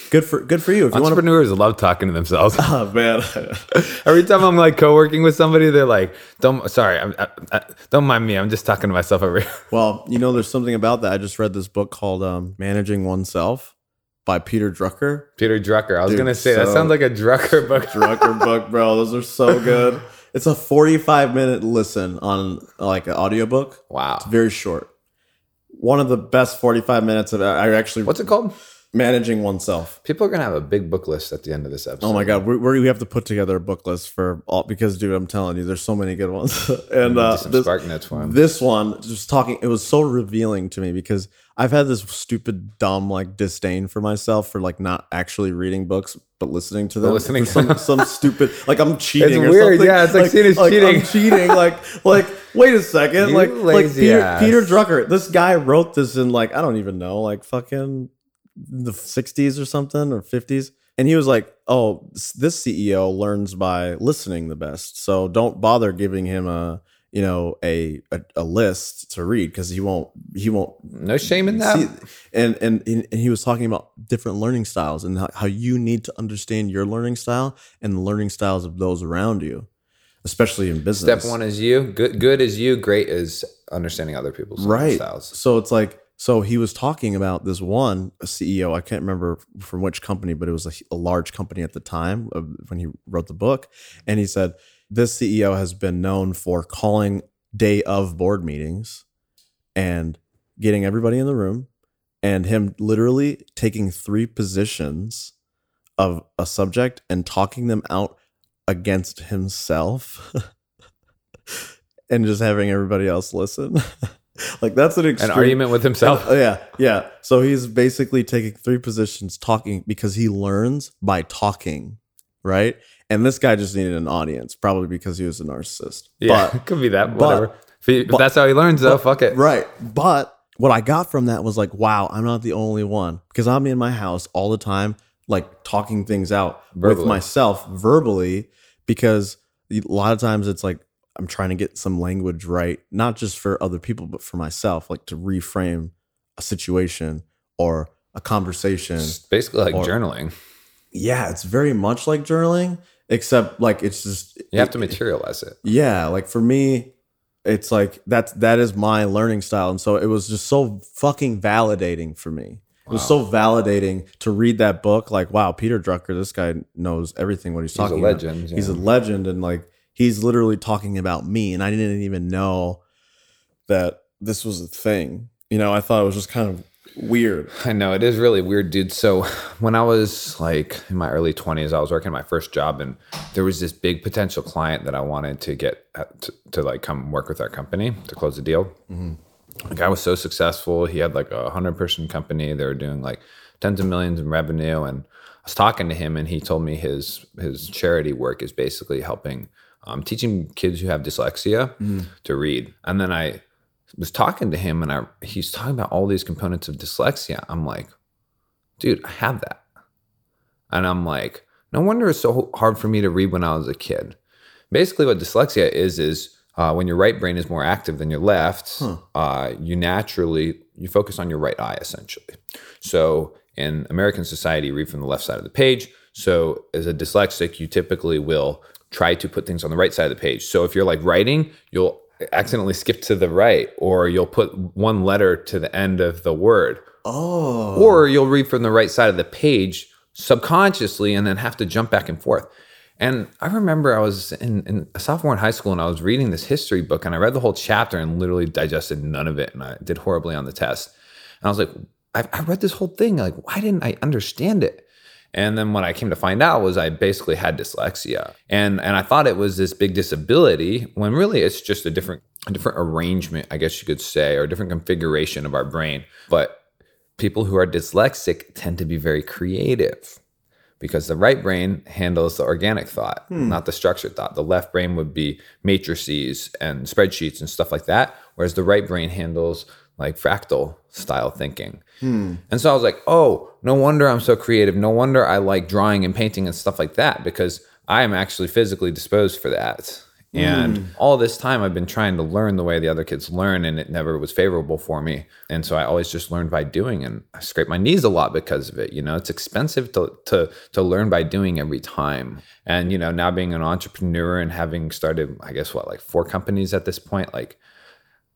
good for good for you if you. Entrepreneurs love talking to themselves. Oh man, Every time I'm like co-working with somebody, they're like, "Don't, sorry, I'm, I, I, don't mind me. I'm just talking to myself over here." well, you know, there's something about that. I just read this book called um, "Managing Oneself" by Peter Drucker. Peter Drucker. I was Dude, gonna say that sounds like a Drucker book. Drucker book, bro. Those are so good. It's a 45 minute listen on like an audiobook. Wow. It's very short. One of the best 45 minutes of I actually What's it called? managing oneself. People are gonna have a big book list at the end of this episode. Oh my god, we, we have to put together a book list for all because, dude, I'm telling you, there's so many good ones. and uh, this, for this one, just talking, it was so revealing to me because I've had this stupid, dumb, like disdain for myself for like not actually reading books but listening to them. listening for to some some stupid, like I'm cheating. or weird, something. yeah, it's like seen as cheating. I'm cheating. Like, like, wait a second, You like, like Peter, ass. Peter Drucker. This guy wrote this in like I don't even know, like fucking the 60s or something or 50s. And he was like, "Oh, this CEO learns by listening the best. So don't bother giving him a, you know, a a, a list to read because he won't he won't No shame in that. see." And, and and he was talking about different learning styles and how, how you need to understand your learning style and the learning styles of those around you, especially in business. Step one is you. Good. Good is you. Great is understanding other people's right styles. so it's like so he was talking about this one ceo i can't remember from which company but it was a, a large company at the time of, when he wrote the book and he said this ceo has been known for calling day of board meetings and getting everybody in the room and him literally taking three positions of a subject and talking them out against himself and just having everybody else listen. like that's an An argument with himself. Yeah, yeah. So he's basically taking three positions talking because he learns by talking. Right? And this guy just needed an audience, probably because he was a narcissist. Yeah, But could be that. but- Whatever. if, he- if that's how he learns, though, fuck it. Right. But what I got from that was like, wow, I'm not the only one because I'm in my house all the time, like talking things out with myself verbally. Because a lot of times it's like I'm trying to get some language right, not just for other people, but for myself, like to reframe a situation or a conversation. It's basically like Or- journaling. Yeah, it's very much like journaling, except like it's just You have to materialize it. yeah like for me it's like that's that is my learning style and so it was just so fucking validating for me it was so validating to read that book like wow peter drucker this guy knows everything what he's He's a talking about legend. he's a legend and like he's literally talking about me and i didn't even know that this was a thing you know i thought it was just kind of weird I know it is really weird, dude. So when I was like in my early twenties, I was working my first job, and there was this big potential client that I wanted to get uh, to, to like come work with our company to close the deal. Mm-hmm. The guy was so successful; he had like a hundred person company. They were doing like tens of millions in revenue, and I was talking to him, and he told me his his charity work is basically helping um, teaching kids who have dyslexia mm-hmm. to read. And then I was talking to him and I he's talking about all these components of dyslexia. I'm like, dude, I have that. And I'm like, no wonder it's so hard for me to read when I was a kid. Basically, what dyslexia is is uh, when your right brain is more active than your left, uh, you naturally you focus on your right eye essentially. So in American society, you read from the left side of the page. So as a dyslexic, you typically will try to put things on the right side of the page. So if you're like writing, you'll accidentally skip to the right, or you'll put one letter to the end of the word, oh or you'll read from the right side of the page subconsciously and then have to jump back and forth. And I remember I was in, in a sophomore in high school and I was reading this history book and I read the whole chapter and literally digested none of it and I did horribly on the test. And I was like, I, I read this whole thing. Like, why didn't I understand it? And then what I came to find out was I basically had dyslexia. And and I thought it was this big disability when really it's just a different a different arrangement, I guess you could say, or a different configuration of our brain. But people who are dyslexic tend to be very creative because the right brain handles the organic thought, hmm. not the structured thought. The left brain would be matrices and spreadsheets and stuff like that, whereas the right brain handles like fractal style thinking. Hmm. And so I was like, oh, no wonder I'm so creative. No wonder I like drawing and painting and stuff like that because I am actually physically disposed for that. And hmm. all this time, I've been trying to learn the way the other kids learn, and it never was favorable for me. And so I always just learned by doing, and I scrape my knees a lot because of it. You know, it's expensive to to to learn by doing every time. And you know, now being an entrepreneur and having started, I guess what, like four companies at this point, like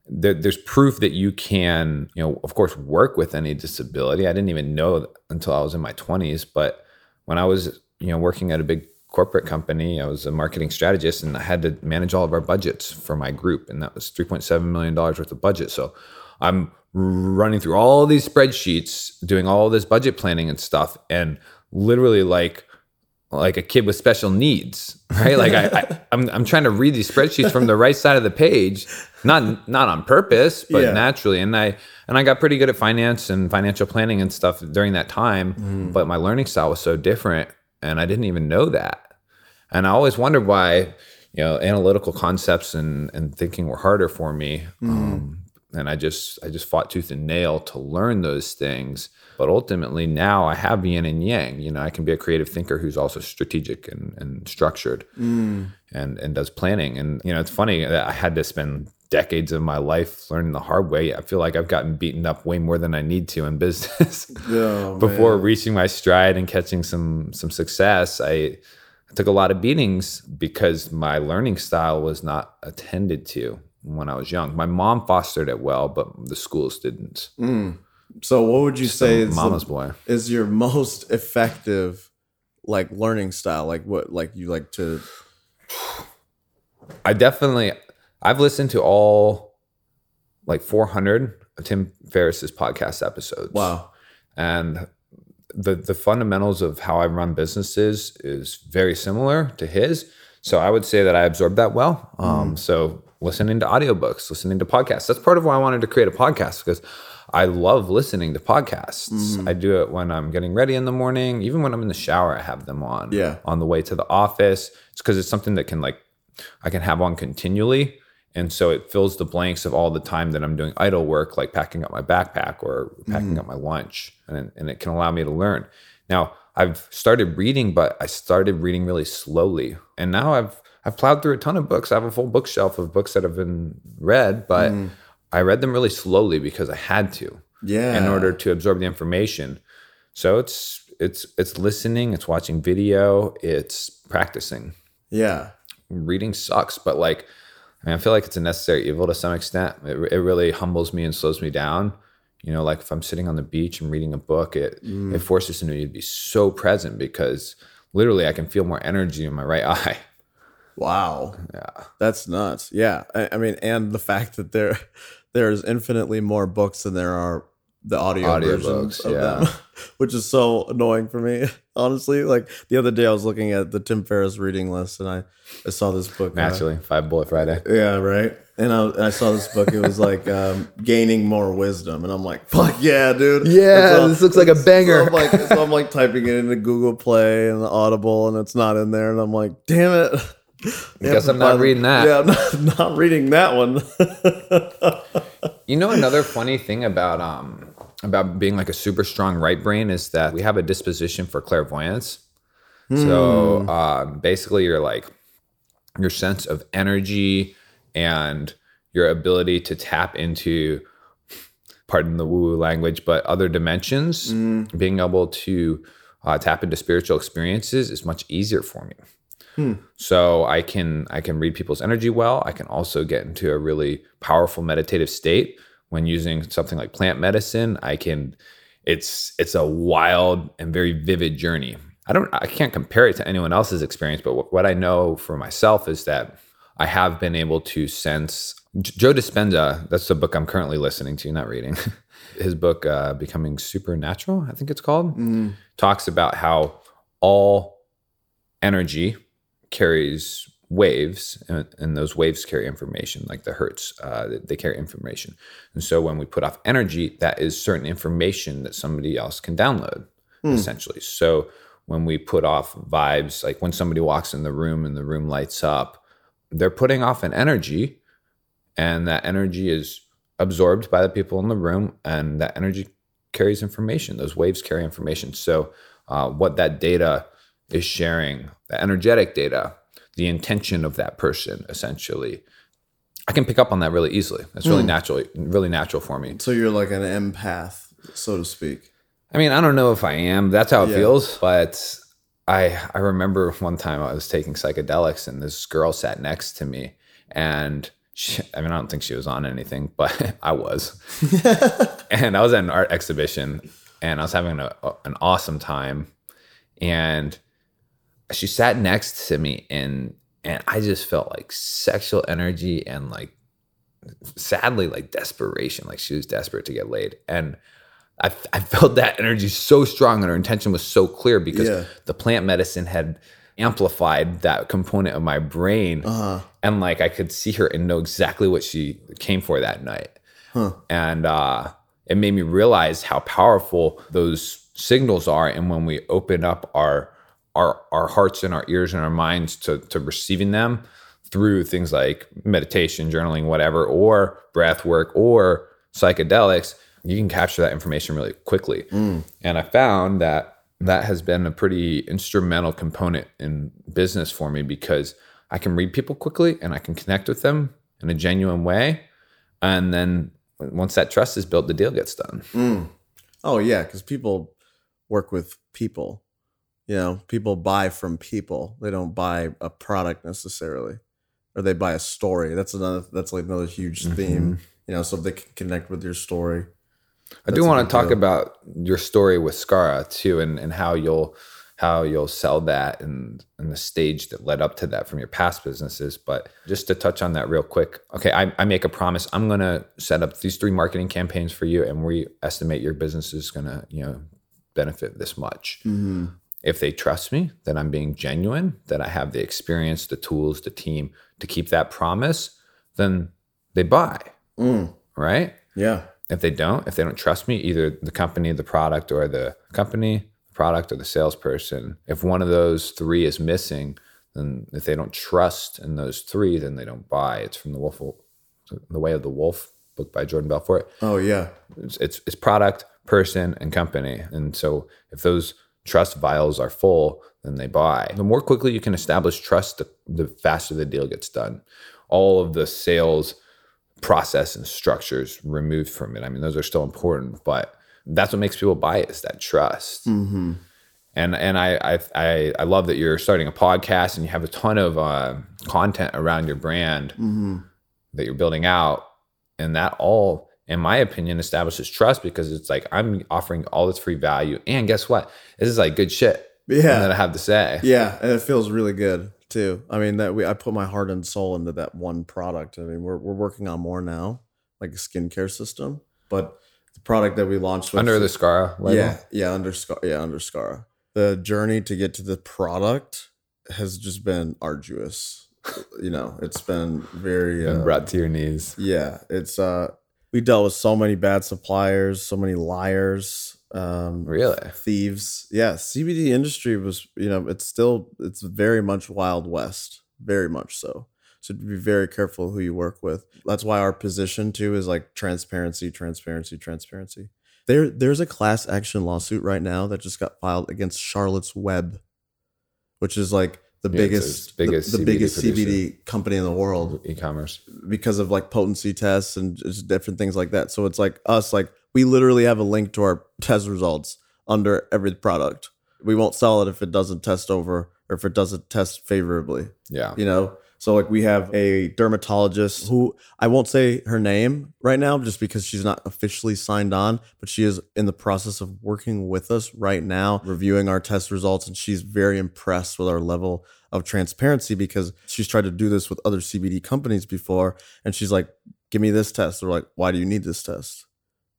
there, there's proof that you can, you know, of course, work with any disability. I didn't even know until I was in my 20s, but when I was, you know, working at a big corporate company, I was a marketing strategist and I had to manage all of our budgets for my group, and that was 3.7 million dollars worth of budget. So I'm running through all these spreadsheets, doing all this budget planning and stuff, and literally like like a kid with special needs, right? Like I, I I'm I'm trying to read these spreadsheets from the right side of the page, not not on purpose, but Yeah. naturally. And I and I got pretty good at finance and financial planning and stuff during that time, but my learning style was so different, and I didn't even know that. And I always wondered why, you know, analytical concepts and and thinking were harder for me. Um, and I just I just fought tooth and nail to learn those things. But ultimately, now I have yin and yang. You know, I can be a creative thinker who's also strategic and, and structured, mm. and and does planning. And you know, it's funny that I had to spend decades of my life learning the hard way. I feel like I've gotten beaten up way more than I need to in business. Oh, Before man. reaching my stride and catching some some success, I I took a lot of beatings because my learning style was not attended to when I was young. My mom fostered it well, but the schools didn't. Mm. So what would you say is the- boy. is your most effective like learning style like what like you like to I definitely I've listened to all like 400 of Tim Ferriss's podcast episodes. wow and the the fundamentals of how I run businesses is very similar to his. So I would say that I absorbed that well. Um, So listening to audiobooks, listening to podcasts. That's part of why I wanted to create a podcast because I love listening to podcasts. Mm-hmm. I do it when I'm getting ready in the morning, even when I'm in the shower, I have them on. Yeah. On the way to the office. It's because it's something that can like I can have on continually. And so it fills the blanks of all the time that I'm doing idle work, like packing up my backpack or packing Mm-hmm. up my lunch. And, and it can allow me to learn. Now, I've started reading, but I started reading really slowly. And now I've I've plowed through a ton of books. I have a full bookshelf of books that have been read, but Mm. I read them really slowly because I had to Yeah. in order to absorb the information. So it's it's it's listening, it's watching video, it's practicing. Yeah. Reading sucks, but like I mean, I feel like it's a necessary evil to some extent. It, it really humbles me and slows me down. You know, like if I'm sitting on the beach and reading a book, it mm. it forces me to be so present because literally I can feel more energy in my right eye. Wow. Yeah. That's nuts. Yeah. I, I mean, and the fact that there there's infinitely more books than there are the audio Audiobooks, versions of yeah. them, which is so annoying for me. Honestly, like the other day, I was looking at the Tim Ferriss reading list, and I, I saw this book. uh, Naturally, Five Bullet Friday. yeah, right. And I, and I saw this book. It was like um, gaining more wisdom, and I'm like, "Fuck yeah, dude!" Yeah, And this looks like a banger. So I'm like, so I'm like typing it into Google Play and Audible, and it's not in there, and I'm like, "Damn it!" Guess I'm not reading that. Yeah, I'm not, not reading that one. You know, another funny thing about um about being like a super strong right brain is that we have a disposition for clairvoyance. So uh, basically, you're like your sense of energy and your ability to tap into, pardon the woo woo language, but other dimensions. Being able to uh, tap into spiritual experiences is much easier for me. So I can I can read people's energy well. I can also get into a really powerful meditative state when using something like plant medicine. I can it's it's a wild and very vivid journey. I don't I can't compare it to anyone else's experience, but what, what I know for myself is that I have been able to sense J- Joe Dispenza, that's the book I'm currently listening to, not reading. His book uh, Becoming Supernatural, I think it's called, talks about how all energy carries waves and, and those waves carry information like the hertz uh, they- they carry information. And so when we put off energy that is certain information that somebody else can download essentially. So when we put off vibes like when somebody walks in the room and the room lights up they're putting off an energy and that energy is absorbed by the people in the room and that energy carries information. Those waves carry information. So uh, what that data is sharing the energetic data the intention of that person essentially i can pick up on that really easily that's really hmm. natural really natural for me so you're like an empath, so to speak. I mean, I don't know if I am. That's how it Yeah. feels. But I I remember one time I was taking psychedelics and this girl sat next to me and she, I mean, I don't think she was on anything, but I was. and I was at an art exhibition and I was having a, an awesome time. And she sat next to me and and I just felt like sexual energy and like sadly like desperation like she was desperate to get laid. And I, I felt that energy so strong and her intention was so clear because Yeah. the plant medicine had amplified that component of my brain. Uh-huh. and like i could see her and know exactly what she came for that night. And uh, it made me realize how powerful those signals are. And when we open up our our our hearts and our ears and our minds to to receiving them through things like meditation journaling whatever or breath work or psychedelics you can capture that information really quickly and i found that that has been a pretty instrumental component in business for me because i can read people quickly and i can connect with them in a genuine way and then once that trust is built the deal gets done Mm. Oh yeah, because people work with people. You know, people buy from people. They don't buy a product necessarily, or they buy a story. That's another. That's like another huge theme. Mm-hmm. You know, so they can connect with your story. I do want to talk deal. about your story with Scara too, and, and how you'll how you'll sell that and and the stage that led up to that from your past businesses. But just to touch on that real quick, okay, I, I make a promise. I'm gonna set up these three marketing campaigns for you, and we estimate your business is gonna you know benefit this much. Mm-hmm. If they trust me that I'm being genuine, that I have the experience, the tools, the team to keep that promise, then they buy, Mm. right? Yeah. if they don't, if they don't trust me, either the company, the product, or the company, the product, or the salesperson, if one of those three is missing, then if they don't trust in those three, then they don't buy. It's from the Wolf, the Way of the Wolf book by Jordan Belfort. Oh yeah, it's, it's, it's product, person, and company. And so if those trust vials are full, then they buy. The more quickly you can establish trust, the, the faster the deal gets done. All of the sales process and structures removed from it. I mean, those are still important, but that's what makes people buy it is that trust. Mm-hmm. And and I, I I I love that you're starting a podcast and you have a ton of uh, content around your brand Mm-hmm. that you're building out, and that all, in my opinion, establishes trust because it's like I'm offering all this free value, and guess what? This is like good shit. Yeah. that I have to say. Yeah, and it feels really good too. I mean that we I put my heart and soul into that one product. I mean we're we're working on more now, like a skincare system, but the product that we launched with, Under the Scara label. yeah yeah under Scar yeah under Scara. The journey to get to the product has just been arduous. you know, it's been very uh, brought to your knees. yeah. It's uh we dealt with so many bad suppliers, so many liars. Um, Really? thieves. Yeah, CBD industry was, you know, it's still it's very much wild west, very much so. So be very careful who you work with. That's why our position too is like transparency, transparency, transparency. There there's a class action lawsuit right now that just got filed against Charlotte's Web, which is like the Yeah, biggest the biggest the, the CBD biggest producer. CBD company in the world E-commerce. because of like potency tests and just different things like that. So it's like us, like we literally have a link to our test results under every product. We won't sell it if it doesn't test over or if it doesn't test favorably, Yeah. you know? So like we have a dermatologist who I won't say her name right now just because she's not officially signed on, but she is in the process of working with us right now, reviewing our test results and she's very impressed with our level of transparency because she's tried to do this with other CBD companies before and she's like, "Give me this test." They're like, "Why do you need this test?"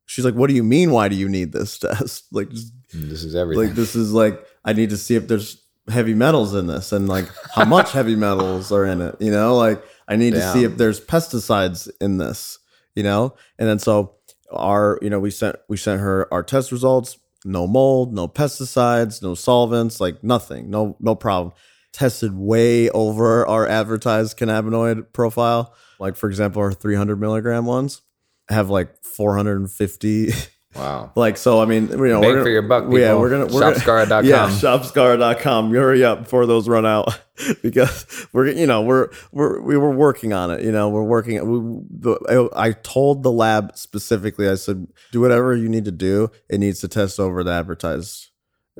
She's like, "What do you mean why do you need this test?" like just mm, This is everything. like this is like I need to see if there's heavy metals in this and like how much heavy metals are in it. You know, like I need to see if there's pesticides in this. You know, and then so our you know we sent we sent her our test results. No mold, no pesticides, no solvents, like nothing, no no problem. Tested way over our advertised cannabinoid profile. Like for example, our 300 milligram ones have like 450 wow. like so, I mean, you know, Bang we're gonna, for your buck, Yeah, we're gonna we're Shopscara.com. Gonna, yeah, shopscar.com. Hurry up before those run out because we're you know we're we're we were working on it. You know, we're working. We, the, I told the lab specifically. I said, do whatever you need to do. It needs to test over the advertised.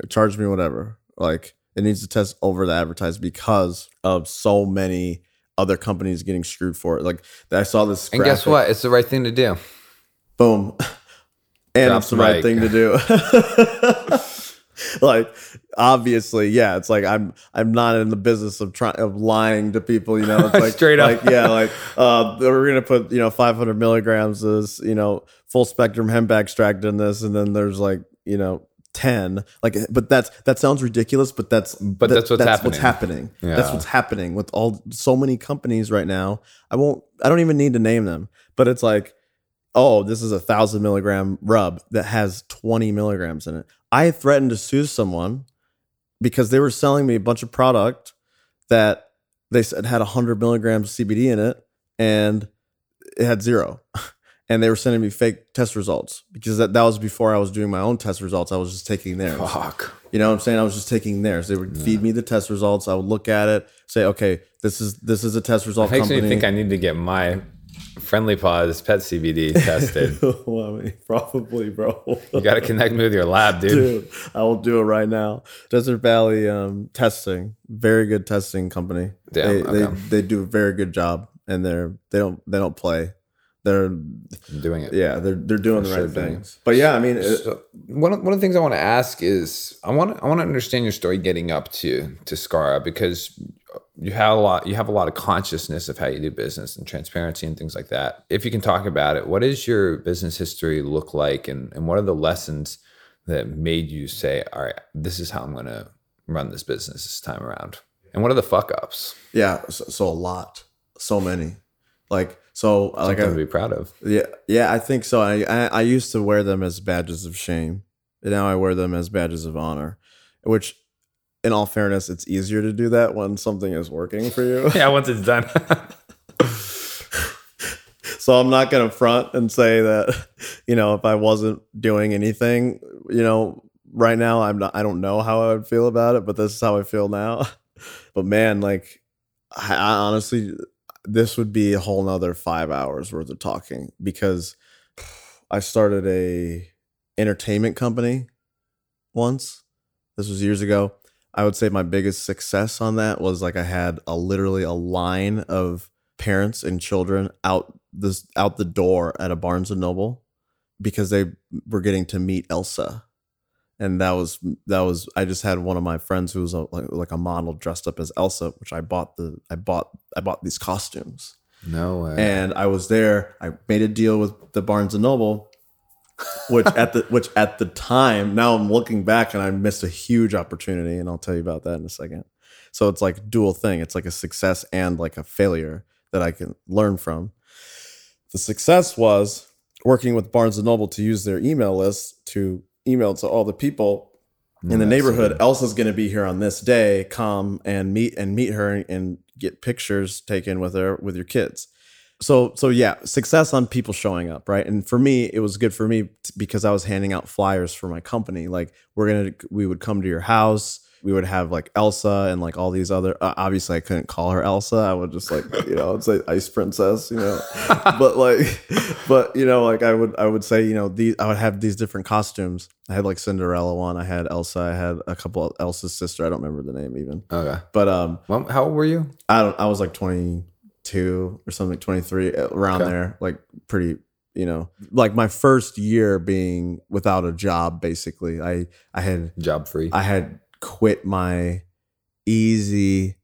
Charge me whatever. Like it needs to test over the advertised because of so many other companies getting screwed for it. Like I saw this. And guess what? It's the right thing to do. Boom. And it's the right mic. thing to do. like obviously, yeah, it's like I'm I'm not in the business of trying of lying to people, you know. It's like Straight up. like yeah, like uh we're gonna put, you know, five hundred milligrams as, you know, full spectrum hemp extract in this, and then there's like, you know, 10 like but that's that sounds ridiculous but that's But that- that's what's happening. That's what's happening that's what's happening with all so many companies right now i won't i don't even need to name them but it's like oh this is a thousand milligram rub that has 20 milligrams in it i threatened to sue someone because they were selling me a bunch of product that they said had 100 milligrams of cbd in it and it had zero and they were sending me fake test results because that, that was before i was doing my own test results i was just taking theirs Fuck. you know what I'm saying? I was just taking theirs. They would feed me the test results. I would look at it, say, okay, this is this is a test result Makes company. me think I need to get my Friendly Paws pet CBD tested. well, I mean, probably, bro. you got to connect me with your lab, dude. Dude, I will do it right now. Desert Valley um, Testing, very good testing company. Damn, they, they they do a very good job, and they're they don't they don't play. They're doing it. yeah, they're they're doing the Sure right doing things. But yeah, I mean, it, So one of, one of the things I want to ask is I want I want to understand your story getting up to to Scara because you have a lot you have a lot of consciousness of how you do business and transparency and things like that. If you can talk about it, what does your business history look like and, and what are the lessons that made you say, all right, this is how I'm gonna run this business this time around? And what are the fuck ups? Yeah, so, so a lot, so many. Like So uh, like I, to be proud of. yeah, yeah, I think so. I, I I used to wear them as badges of shame, and now I wear them as badges of honor. Which, in all fairness, it's easier to do that when something is working for you. Yeah, once it's done. so I'm not gonna front and say that, you know, if I wasn't doing anything, you know, right now I'm not. I don't know how I would feel about it, but this is how I feel now. But man, like, I honestly, this would be a whole nother five hours worth of talking because I started a entertainment company once. This was years ago. I would say my biggest success on that was like I had a literally a line of parents and children out this out the door at a Barnes and Noble because they were getting to meet Elsa. And that was that was I just had one of my friends who was a, like, like a model dressed up as Elsa, which I bought the I bought I bought these costumes no way. and I was there. I made a deal with the Barnes and Noble, which at the which at the time, now I'm looking back and I missed a huge opportunity, and I'll tell you about that in a second. So it's like dual thing. It's like a success and like a failure that I can learn from. The success was working with Barnes and Noble to use their email list to email to all the people in the That's neighborhood. good. Elsa's going to be here on this day. Come and meet and meet her and get pictures taken with her with your kids. So so yeah, success on people showing up, right? And for me, it was good for me t- because I was handing out flyers for my company. Like we're gonna we would come to your house. We would have like Elsa and like all these other. Uh, obviously, I couldn't call her Elsa. I would just like you know, I'd say Ice Princess, you know. but like, but you know, like I would I would say you know these I would have these different costumes. I had like Cinderella one. I had Elsa. I had a couple of Elsa's sister. I don't remember the name even. okay. But um, Well, how old were you? I don't. I was like twenty two or something, twenty three around Okay. there. Like pretty, you know, like my first year being without a job. Basically, I I had Job free. I had quit my easy,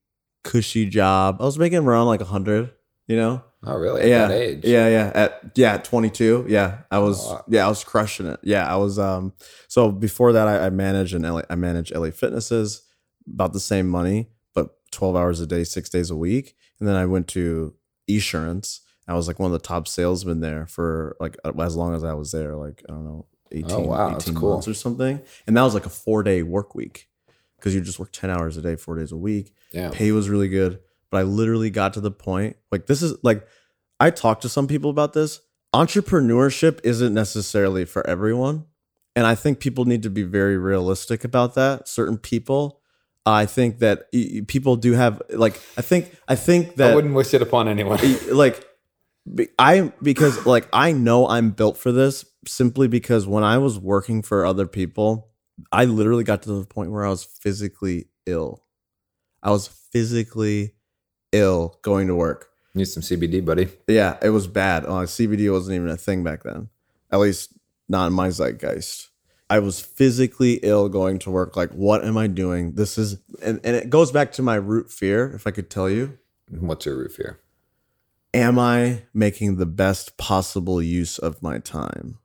cushy job. I was making around like a hundred. You know, oh, really? At yeah, that age? yeah, yeah. At yeah, at 22. Yeah, I was. wow. Yeah, I was crushing it. Yeah, I was. Um. So before that, I, I managed an LA. I managed LA Fitnesses, about the same money, but 12 hours a day, six days a week. And then I went to Esurance. I was like one of the top salesmen there for like uh, as long as I was there. Like I don't know, 18, Oh, wow, 18 cool. months or something. And that was like a four day work week because you just work 10 hours a day, four days a week Yeah. pay was really good but i literally got to the point like this is like i talked to some people about this entrepreneurship isn't necessarily for everyone and i think people need to be very realistic about that certain people i think that people do have like i think i think I that wouldn't wish it upon anyone. like I because like I know I'm built for this simply because when I was working for other people, I literally got to the point where I was physically ill. I was physically ill going to work. Need some CBD, buddy. Yeah, it was bad. Uh, CBD wasn't even a thing back then, at least not in my zeitgeist. I was physically ill going to work. Like, what am I doing? This is, and, and it goes back to my root fear, if I could tell you What's your root fear? am I making the best possible use of my time?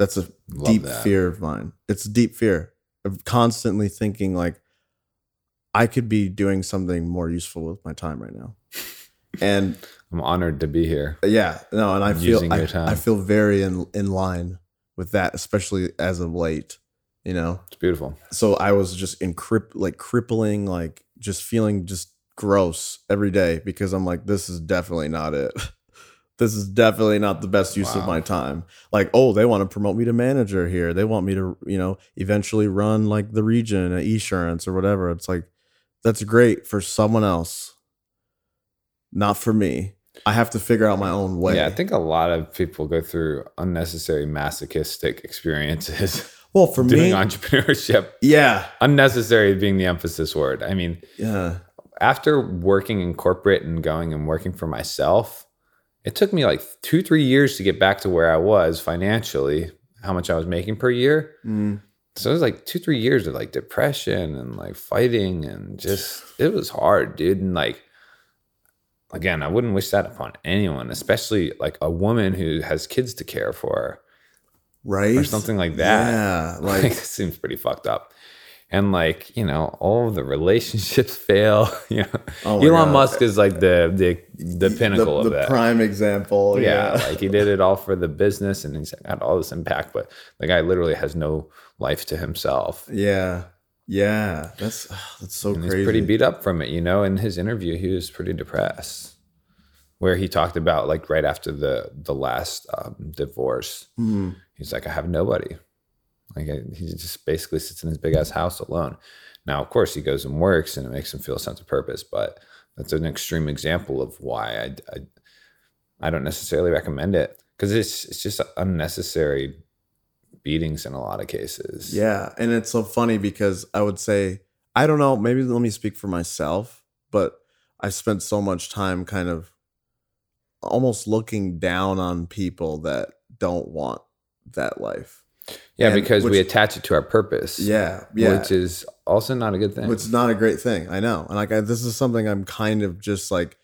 That's a Love deep that. fear of mine. It's a deep fear of constantly thinking like I could be doing something more useful with my time right now. And I'm honored to be here. yeah, no, and I feel Using I. I feel very in in line with that, especially as of late. You know, It's beautiful. so I was just in crip like crippling, like just feeling just gross every day because I'm like, this is definitely not it. this is definitely not the best use of my time. Like, oh, they want to promote me to manager here. They want me to, you know, eventually run like the region at Esurance or whatever. It's like, that's great for someone else, not for me. I have to figure out my own way. Yeah, I think a lot of people go through unnecessary masochistic experiences well, for doing me, entrepreneurship. yeah, Unnecessary being the emphasis word. I mean, yeah, after working in corporate and going and working for myself, it took me like two, three years to get back to where I was financially, how much I was making per year. Mm. So it was like two, three years of like depression and like fighting and just it was hard, dude. And like again, I wouldn't wish that upon anyone, especially like a woman who has kids to care for right, or something like that. Yeah, Like, like it seems pretty fucked up. And like you know all the relationships fail you know Oh elon God. musk is like the the the pinnacle the, of the that prime example. yeah, Yeah. like he did it all for the business and he's got all this impact but the guy literally has no life to himself Yeah. Yeah. That's that's so and crazy. he's pretty beat up from it you know in his interview he was pretty depressed where he talked about like right after the the last um, divorce Mhm. he's like i have nobody like he just basically sits in his big ass house alone. Now of course he goes and works and it makes him feel a sense of purpose but that's an extreme example of why i i, I don't necessarily recommend it. Because it's it's just unnecessary beatings in a lot of cases. Yeah, and it's so funny because I would say I don't know, maybe let me speak for myself, but I spent so much time kind of almost looking down on people that don't want that life. Yeah And because we attach it to our purpose Yeah, yeah. which is also not a good thing It's not a great thing. I know. And like I, this is something I'm kind of just like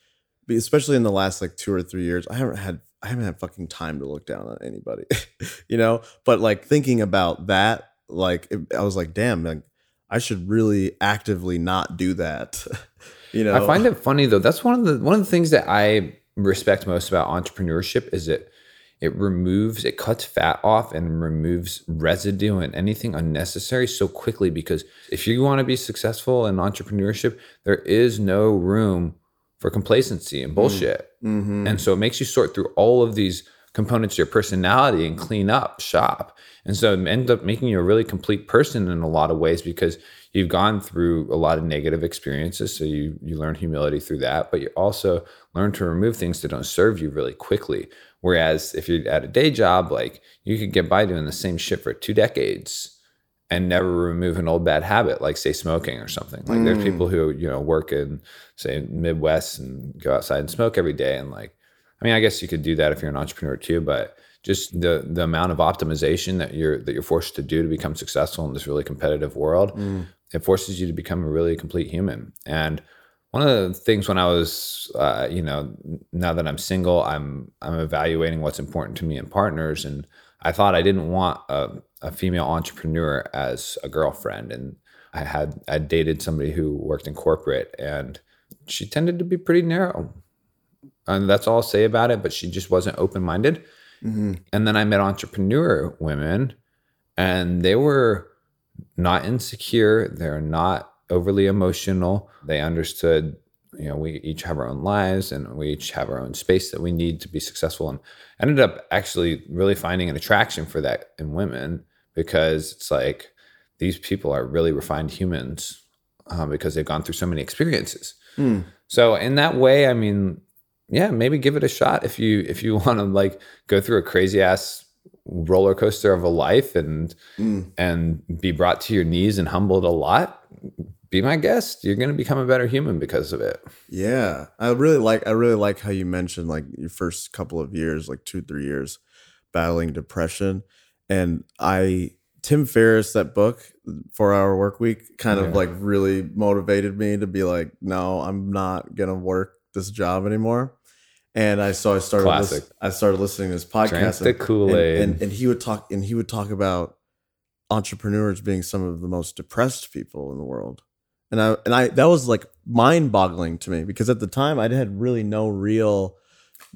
especially in the last like 2 or 3 years, I haven't had I haven't had fucking time to look down on anybody. you know? But like thinking about that, like it, I was like, damn, like I should really actively not do that. you know? I find it funny though. That's one of the one of the things that I respect most about entrepreneurship is it it removes it cuts fat off and removes residue and anything unnecessary so quickly because if you want to be successful in entrepreneurship, there is no room for complacency and bullshit. Mhm. And so it makes you sort through all of these components of your personality and clean up shop. And so it ends up making you a really complete person in a lot of ways because you've gone through a lot of negative experiences. So you you learn humility through that, but you also learn to remove things that don't serve you really quickly. Whereas if you're at a day job, like you could get by doing the same shit for two decades and never remove an old bad habit, like say smoking or something. Like there's mm. people who, you know, work in say Midwest and go outside and smoke every day. And like, I mean, I guess you could do that if you're an entrepreneur too, but just the the amount of optimization that you're that you're forced to do to become successful in this really competitive world, mm. it forces you to become a really complete human. And one of the things when I was, uh, you know, now that I'm single, I'm I'm evaluating what's important to me in partners, and I thought I didn't want a, a female entrepreneur as a girlfriend, and I had I dated somebody who worked in corporate, and she tended to be pretty narrow, and that's all I'll say about it. But she just wasn't open minded. Mhm. And then I met entrepreneur women, and they were not insecure. They're not overly emotional. They understood, you know, we each have our own lives and we each have our own space that we need to be successful. And I ended up actually really finding an attraction for that in women because it's like these people are really refined humans um, because they've gone through so many experiences. Hmm. So in that way, I mean, yeah, maybe give it a shot if you if you want to like go through a crazy ass roller coaster of a life and Mm. and be brought to your knees and humbled a lot. Be my guest. You're going to become a better human because of it. Yeah, I really like. I really like how you mentioned like your first couple of years, like two, three years, battling depression, and I Tim Ferriss that book, Four Hour Work Week, kind of like really motivated me to be like, no, I'm not gonna work this job anymore. And I so I started Classic. I started listening to his Drink podcast. the Kool-Aid. and, and and he would talk and he would talk about entrepreneurs being some of the most depressed people in the world and i and i that was like mind-boggling to me because at the time i had really no real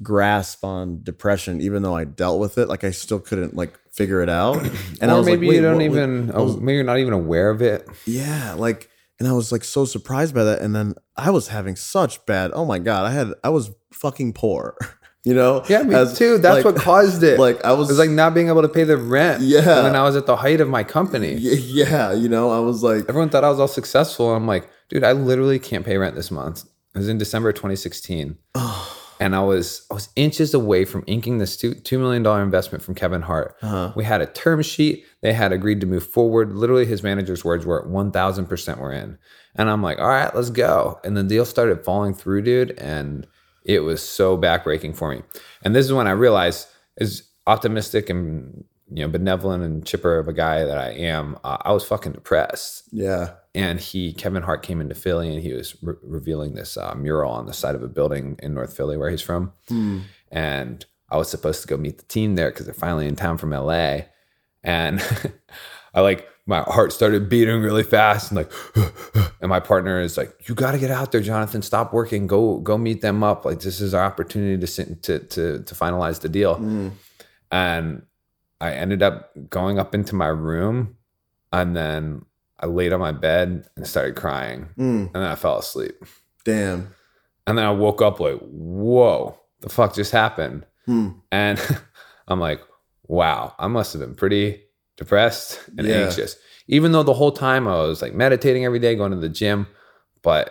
grasp on depression even though i dealt with it like i still couldn't like figure it out and i or was maybe like, you don't what- what- even. I oh, was- oh, maybe you're not even aware of it. yeah like and i was like so surprised by that and then i was having such bad oh my god i had i was fucking poor you know Yeah, me As- too. That's like- what caused it. like i it was was like not being able to pay the rent. Yeah. when I was at the height of my company. Yeah you know i was like Everyone thought I was all successful. I'm like, dude, I literally can't pay rent this month. It was in December 2016. and I was I was inches away from inking this two two million dollar investment from Kevin Hart. Uh-huh. We had a term sheet. They had agreed to move forward. Literally, his manager's words were one thousand percent we're in. And I'm like, all right, let's go. And the deal started falling through, dude. And it was so backbreaking for me. And this is when I realized, as optimistic and you know benevolent and chipper of a guy that I am, uh, I was fucking depressed. Yeah. And he Kevin Hart came into Philly and he was re- revealing this uh, mural on the side of a building in North Philly where he's from, and I was supposed to go meet the team there because they're finally in town from LA, and I like my heart started beating really fast and like and my partner is like you got to get out there jonathan stop working go go meet them up like this is our opportunity to sit, to to to finalize the deal Mm. and i ended up going up into my room and then i laid on my bed and started crying Mm. and then i fell asleep Damn. and then i woke up like whoa the fuck just happened Hmm. and i'm like wow i must have been pretty depressed and Yeah. anxious. Even though the whole time i was like meditating every day going to the gym but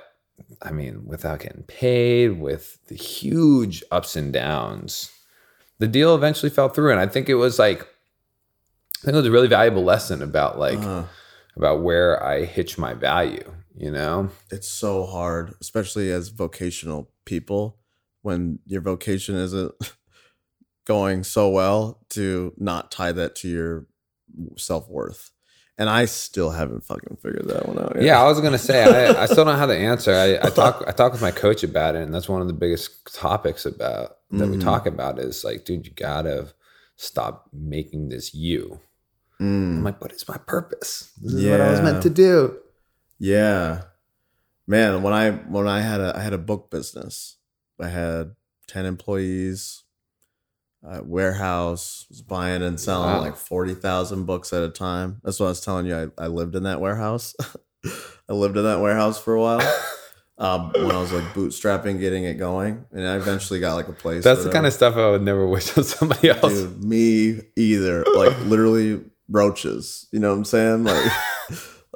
i mean without getting paid with the huge ups and downs the deal eventually fell through. And i think it was like i think it was a really valuable lesson about like Uh, about where i hitch my value you know? It's so hard, especially as vocational people, when your vocation isn't going so well to not tie that to your self worth. And I still haven't fucking figured that one out. yet. Yeah, I was gonna say I, I still don't have the answer. I, I talk I talk with my coach about it, and that's one of the biggest topics about that we Mhm. talk about is like, dude, you gotta stop making this you. I'm Mm, like, but it's my purpose. This is what I was meant to do. yeah, man. When I when I had a I had a book business. I had ten employees. Uh, warehouse was buying and selling Wow. like forty thousand books at a time. That's what I was telling you. I, I lived in that warehouse. I lived in that warehouse for a while. um, when I was like bootstrapping, getting it going, and I eventually got like a place. That's the kind of stuff I would never wish on somebody else. dude. Me either. Like literally roaches. You know what I'm saying? Like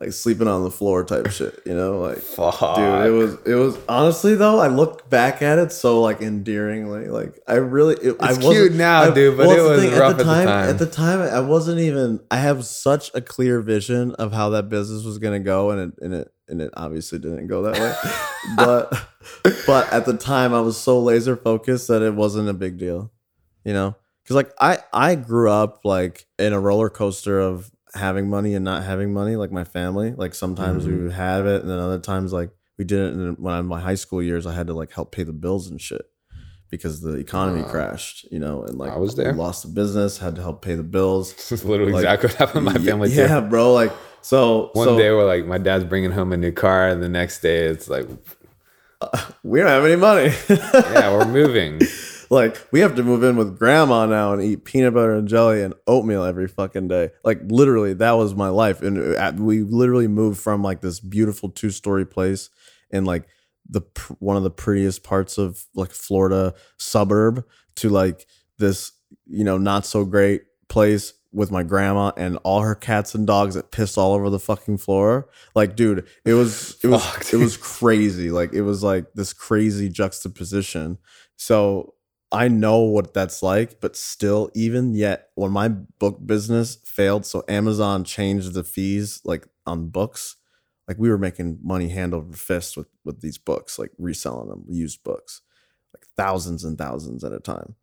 like sleeping on the floor type shit. You know, like Fuck. dude, it was it was honestly though. I look back at it so like endearingly. Like I really, it, It's cute now, I- dude, but well, it was thing, rough at the time. time. At the time, I wasn't even. I have such a clear vision of how that business was gonna go, and it and it and it obviously didn't go that way. but but at the time, I was so laser focused that it wasn't a big deal. You know, because like I I grew up like in a roller coaster of having money and not having money, like my family. Like sometimes we Mhm. would have it, and then other times like we didn't. And when I'm in my high school years, I had to like help pay the bills and shit because the economy Wow. crashed. You know, and like I was there. we lost the business, had to help pay the bills. This is literally Like, exactly what happened with my family too. Yeah, bro. Like so. One so day we're like, my dad's bringing home a new car, and the next day it's like, we don't have any money. yeah, we're moving. Like we have to move in with grandma now and eat peanut butter and jelly and oatmeal every fucking day. Like literally that was my life. And uh, we literally moved from like this beautiful two story place in like the one of the prettiest parts of like florida suburb to like this you know not so great place with my grandma and all her cats and dogs that pissed all over the fucking floor. Like dude it was it was Fuck, it was crazy. Like it was like this crazy juxtaposition. So I know what that's like, but still, even yet, when my book business failed, so Amazon changed the fees like on books, like we were making money hand over fist with with these books, like reselling them, used books, like thousands and thousands at a time,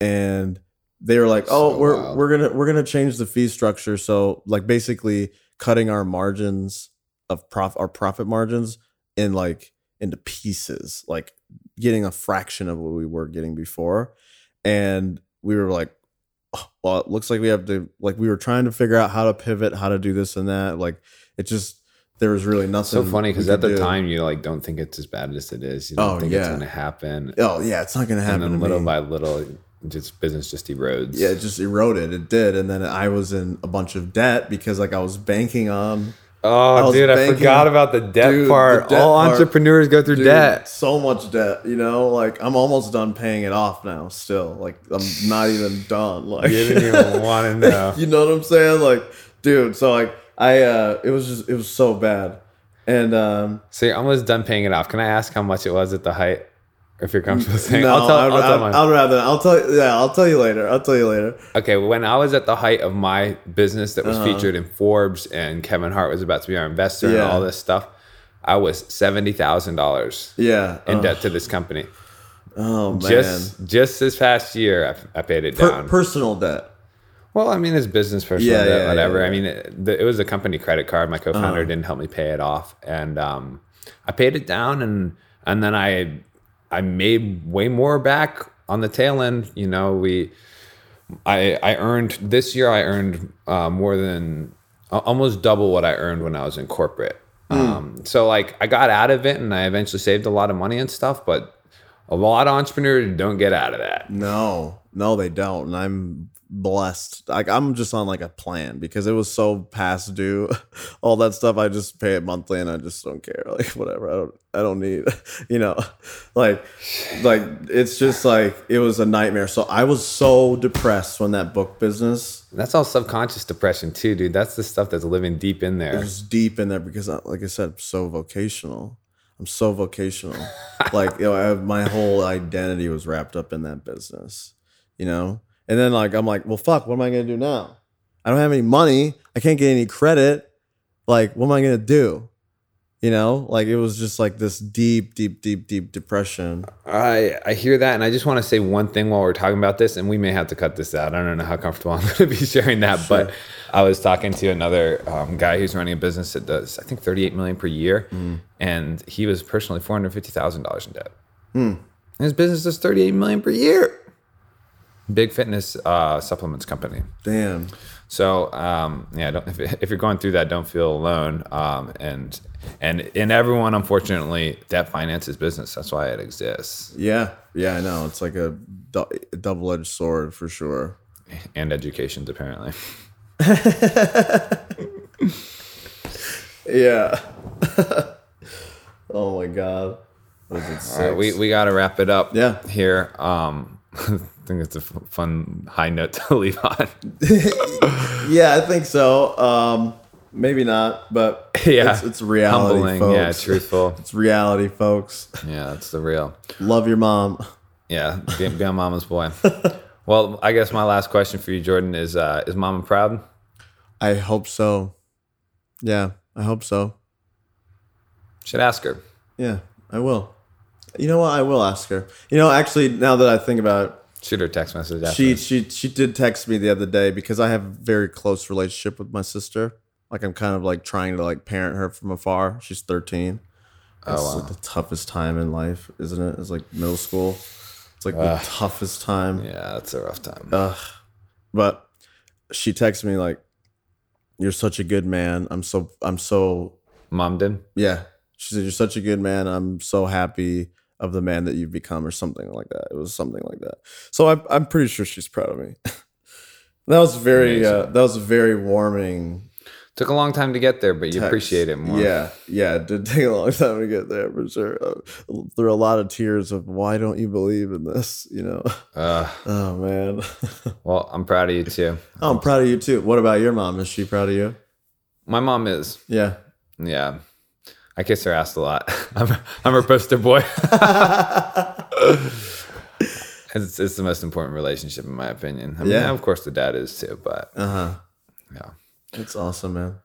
and they were like, "Oh, So we're wild. we're gonna we're gonna change the fee structure." So, like, basically cutting our margins of prof our profit margins in like into pieces, like getting a fraction of what we were getting before. And we were like, "Oh, well, it looks like we have to like we were trying to figure out how to pivot, how to do this and that. Like it just there was really nothing. so funny because at the do. time you like don't think it's as bad as it is. You don't Oh, think it's going to happen, Oh yeah, it's not gonna happen. and little me. by little, just business just erodes. yeah, it just eroded. It did, and then I was in a bunch of debt because like I was banking on Oh, was dude, I forgot about the debt Dude, the part. debt All part- entrepreneurs go through Dude, debt. So much debt, you know. Like I'm almost done paying it off now. Still, like I'm not even done. Like You didn't even want to know. you know what I'm saying? Like, dude. So like I, uh it was just it was so bad, and um So you're almost done paying it off. Can I ask how much it was at the height? If you're comfortable saying, no, I'll tell, I'd, I'll tell I'd- I'd rather I'll tell you. Yeah, I'll tell you later. I'll tell you later. Okay, when I was at the height of my business that was Uh-huh. featured in Forbes and Kevin Hart was about to be our investor and all this stuff, I was seventy thousand dollars Yeah. in oh, debt to this company. Oh man. Just just this past year, I, I paid it Per- down. personal debt. well, I mean, it's business, personal Yeah, debt, yeah, whatever. yeah, I mean, it, the, it was a company credit card. My co-founder Uh-huh. didn't help me pay it off, and um, I paid it down, and and then I I made way more back on the tail end. You know, we I I earned this year. I earned uh, more than almost double what I earned when I was in corporate. Mm. Um, so like I got out of it and I eventually saved a lot of money and stuff, but a lot of entrepreneurs don't get out of that. No, no, they don't. And I'm blessed. Like I'm just on like a plan because it was so past due, all that stuff. I just pay it monthly and I just don't care. Like whatever. I don't. I don't need. You know, like, like it's just like it was a nightmare. So I was so depressed when that book business. That's all subconscious depression too, dude. That's the stuff that's living deep in there. It's deep in there because, uh, like I said, so vocational. I'm so vocational. like you know, I, my whole identity was wrapped up in that business. You know and then like I'm like, well, fuck, what am I gonna do now? I don't have any money. I can't get any credit. Like, what am I gonna do? You know, like it was just like this deep, deep, deep, deep depression. I I hear that, and I just want to say one thing while we're talking about this, and we may have to cut this out. I don't know how comfortable I'm going to be sharing that, sure. but I was talking to another um, guy who's running a business that does I think 38 million per year, mm. and he was personally 450 thousand dollars in debt. Mm. his business does 38 million per year big fitness uh, supplements company. Damn. So um, yeah, if, if, you're going through that, don't feel alone. Um, and and in everyone, unfortunately, debt finances business. That's why it exists. Yeah, yeah, I know. It's like a, du- a double edged sword for sure. And educations, apparently. yeah. oh my god. All right, we we got to wrap it up. Yeah. Here. Um, I think it's a fun high note to leave on. yeah, I think so. Um, maybe not, but yeah, it's, it's reality, Humbling, folks. Yeah, truthful. it's reality, folks. Yeah, that's the real. Love your mom. Yeah, be, be on mama's boy. well, I guess my last question for you, Jordan, is: uh, Is mama proud? I hope so. Yeah, I hope so. Should ask her. Yeah, I will. You know what? I will ask her. You know, actually, now that I think about it, Shoot her text message. After. She she she did text me the other day because I have a very close relationship with my sister. Like I'm kind of like trying to like parent her from afar. She's 13. It's oh, wow. like the toughest time in life, isn't it? It's like middle school. It's like the toughest time. Yeah, it's a rough time. Uh, but she texted me like, "You're such a good man. I'm so I'm so." Mom did. Yeah, she said, "You're such a good man. I'm so happy." Of the man that you've become or something like that. It was something like that. So I'm I'm pretty sure she's proud of me. that was very uh, that was very warming. Took a long time to get there, but you text. appreciate it more. Yeah, yeah, it did take a long time to get there for sure. Uh, there were a lot of tears of why don't you believe in this? You know. Uh, oh man. well, I'm proud of you too. Oh, I'm proud of you too. What about your mom? Is she proud of you? My mom is. Yeah. Yeah. I kiss her ass a lot. I'm, I'm her poster boy. it's, it's the most important relationship in my opinion. I mean, yeah. of course the dad is too, but uh huh. Yeah, it's awesome, man.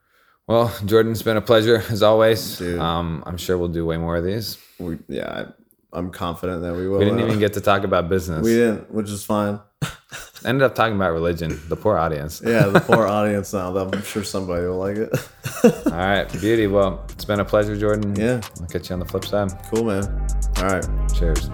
Well, Jordan, it's been a pleasure as always. Dude. Um, I'm sure we'll do way more of these. We, yeah, I, am confident that we will. We didn't even get to talk about business. We didn't, which is fine. Ended up talking about religion. The poor audience. yeah, the poor audience now. I'm sure somebody will like it. All right, beauty. Well, it's been a pleasure, Jordan. Yeah. I'll catch you on the flip side. Cool, man. All right. Cheers.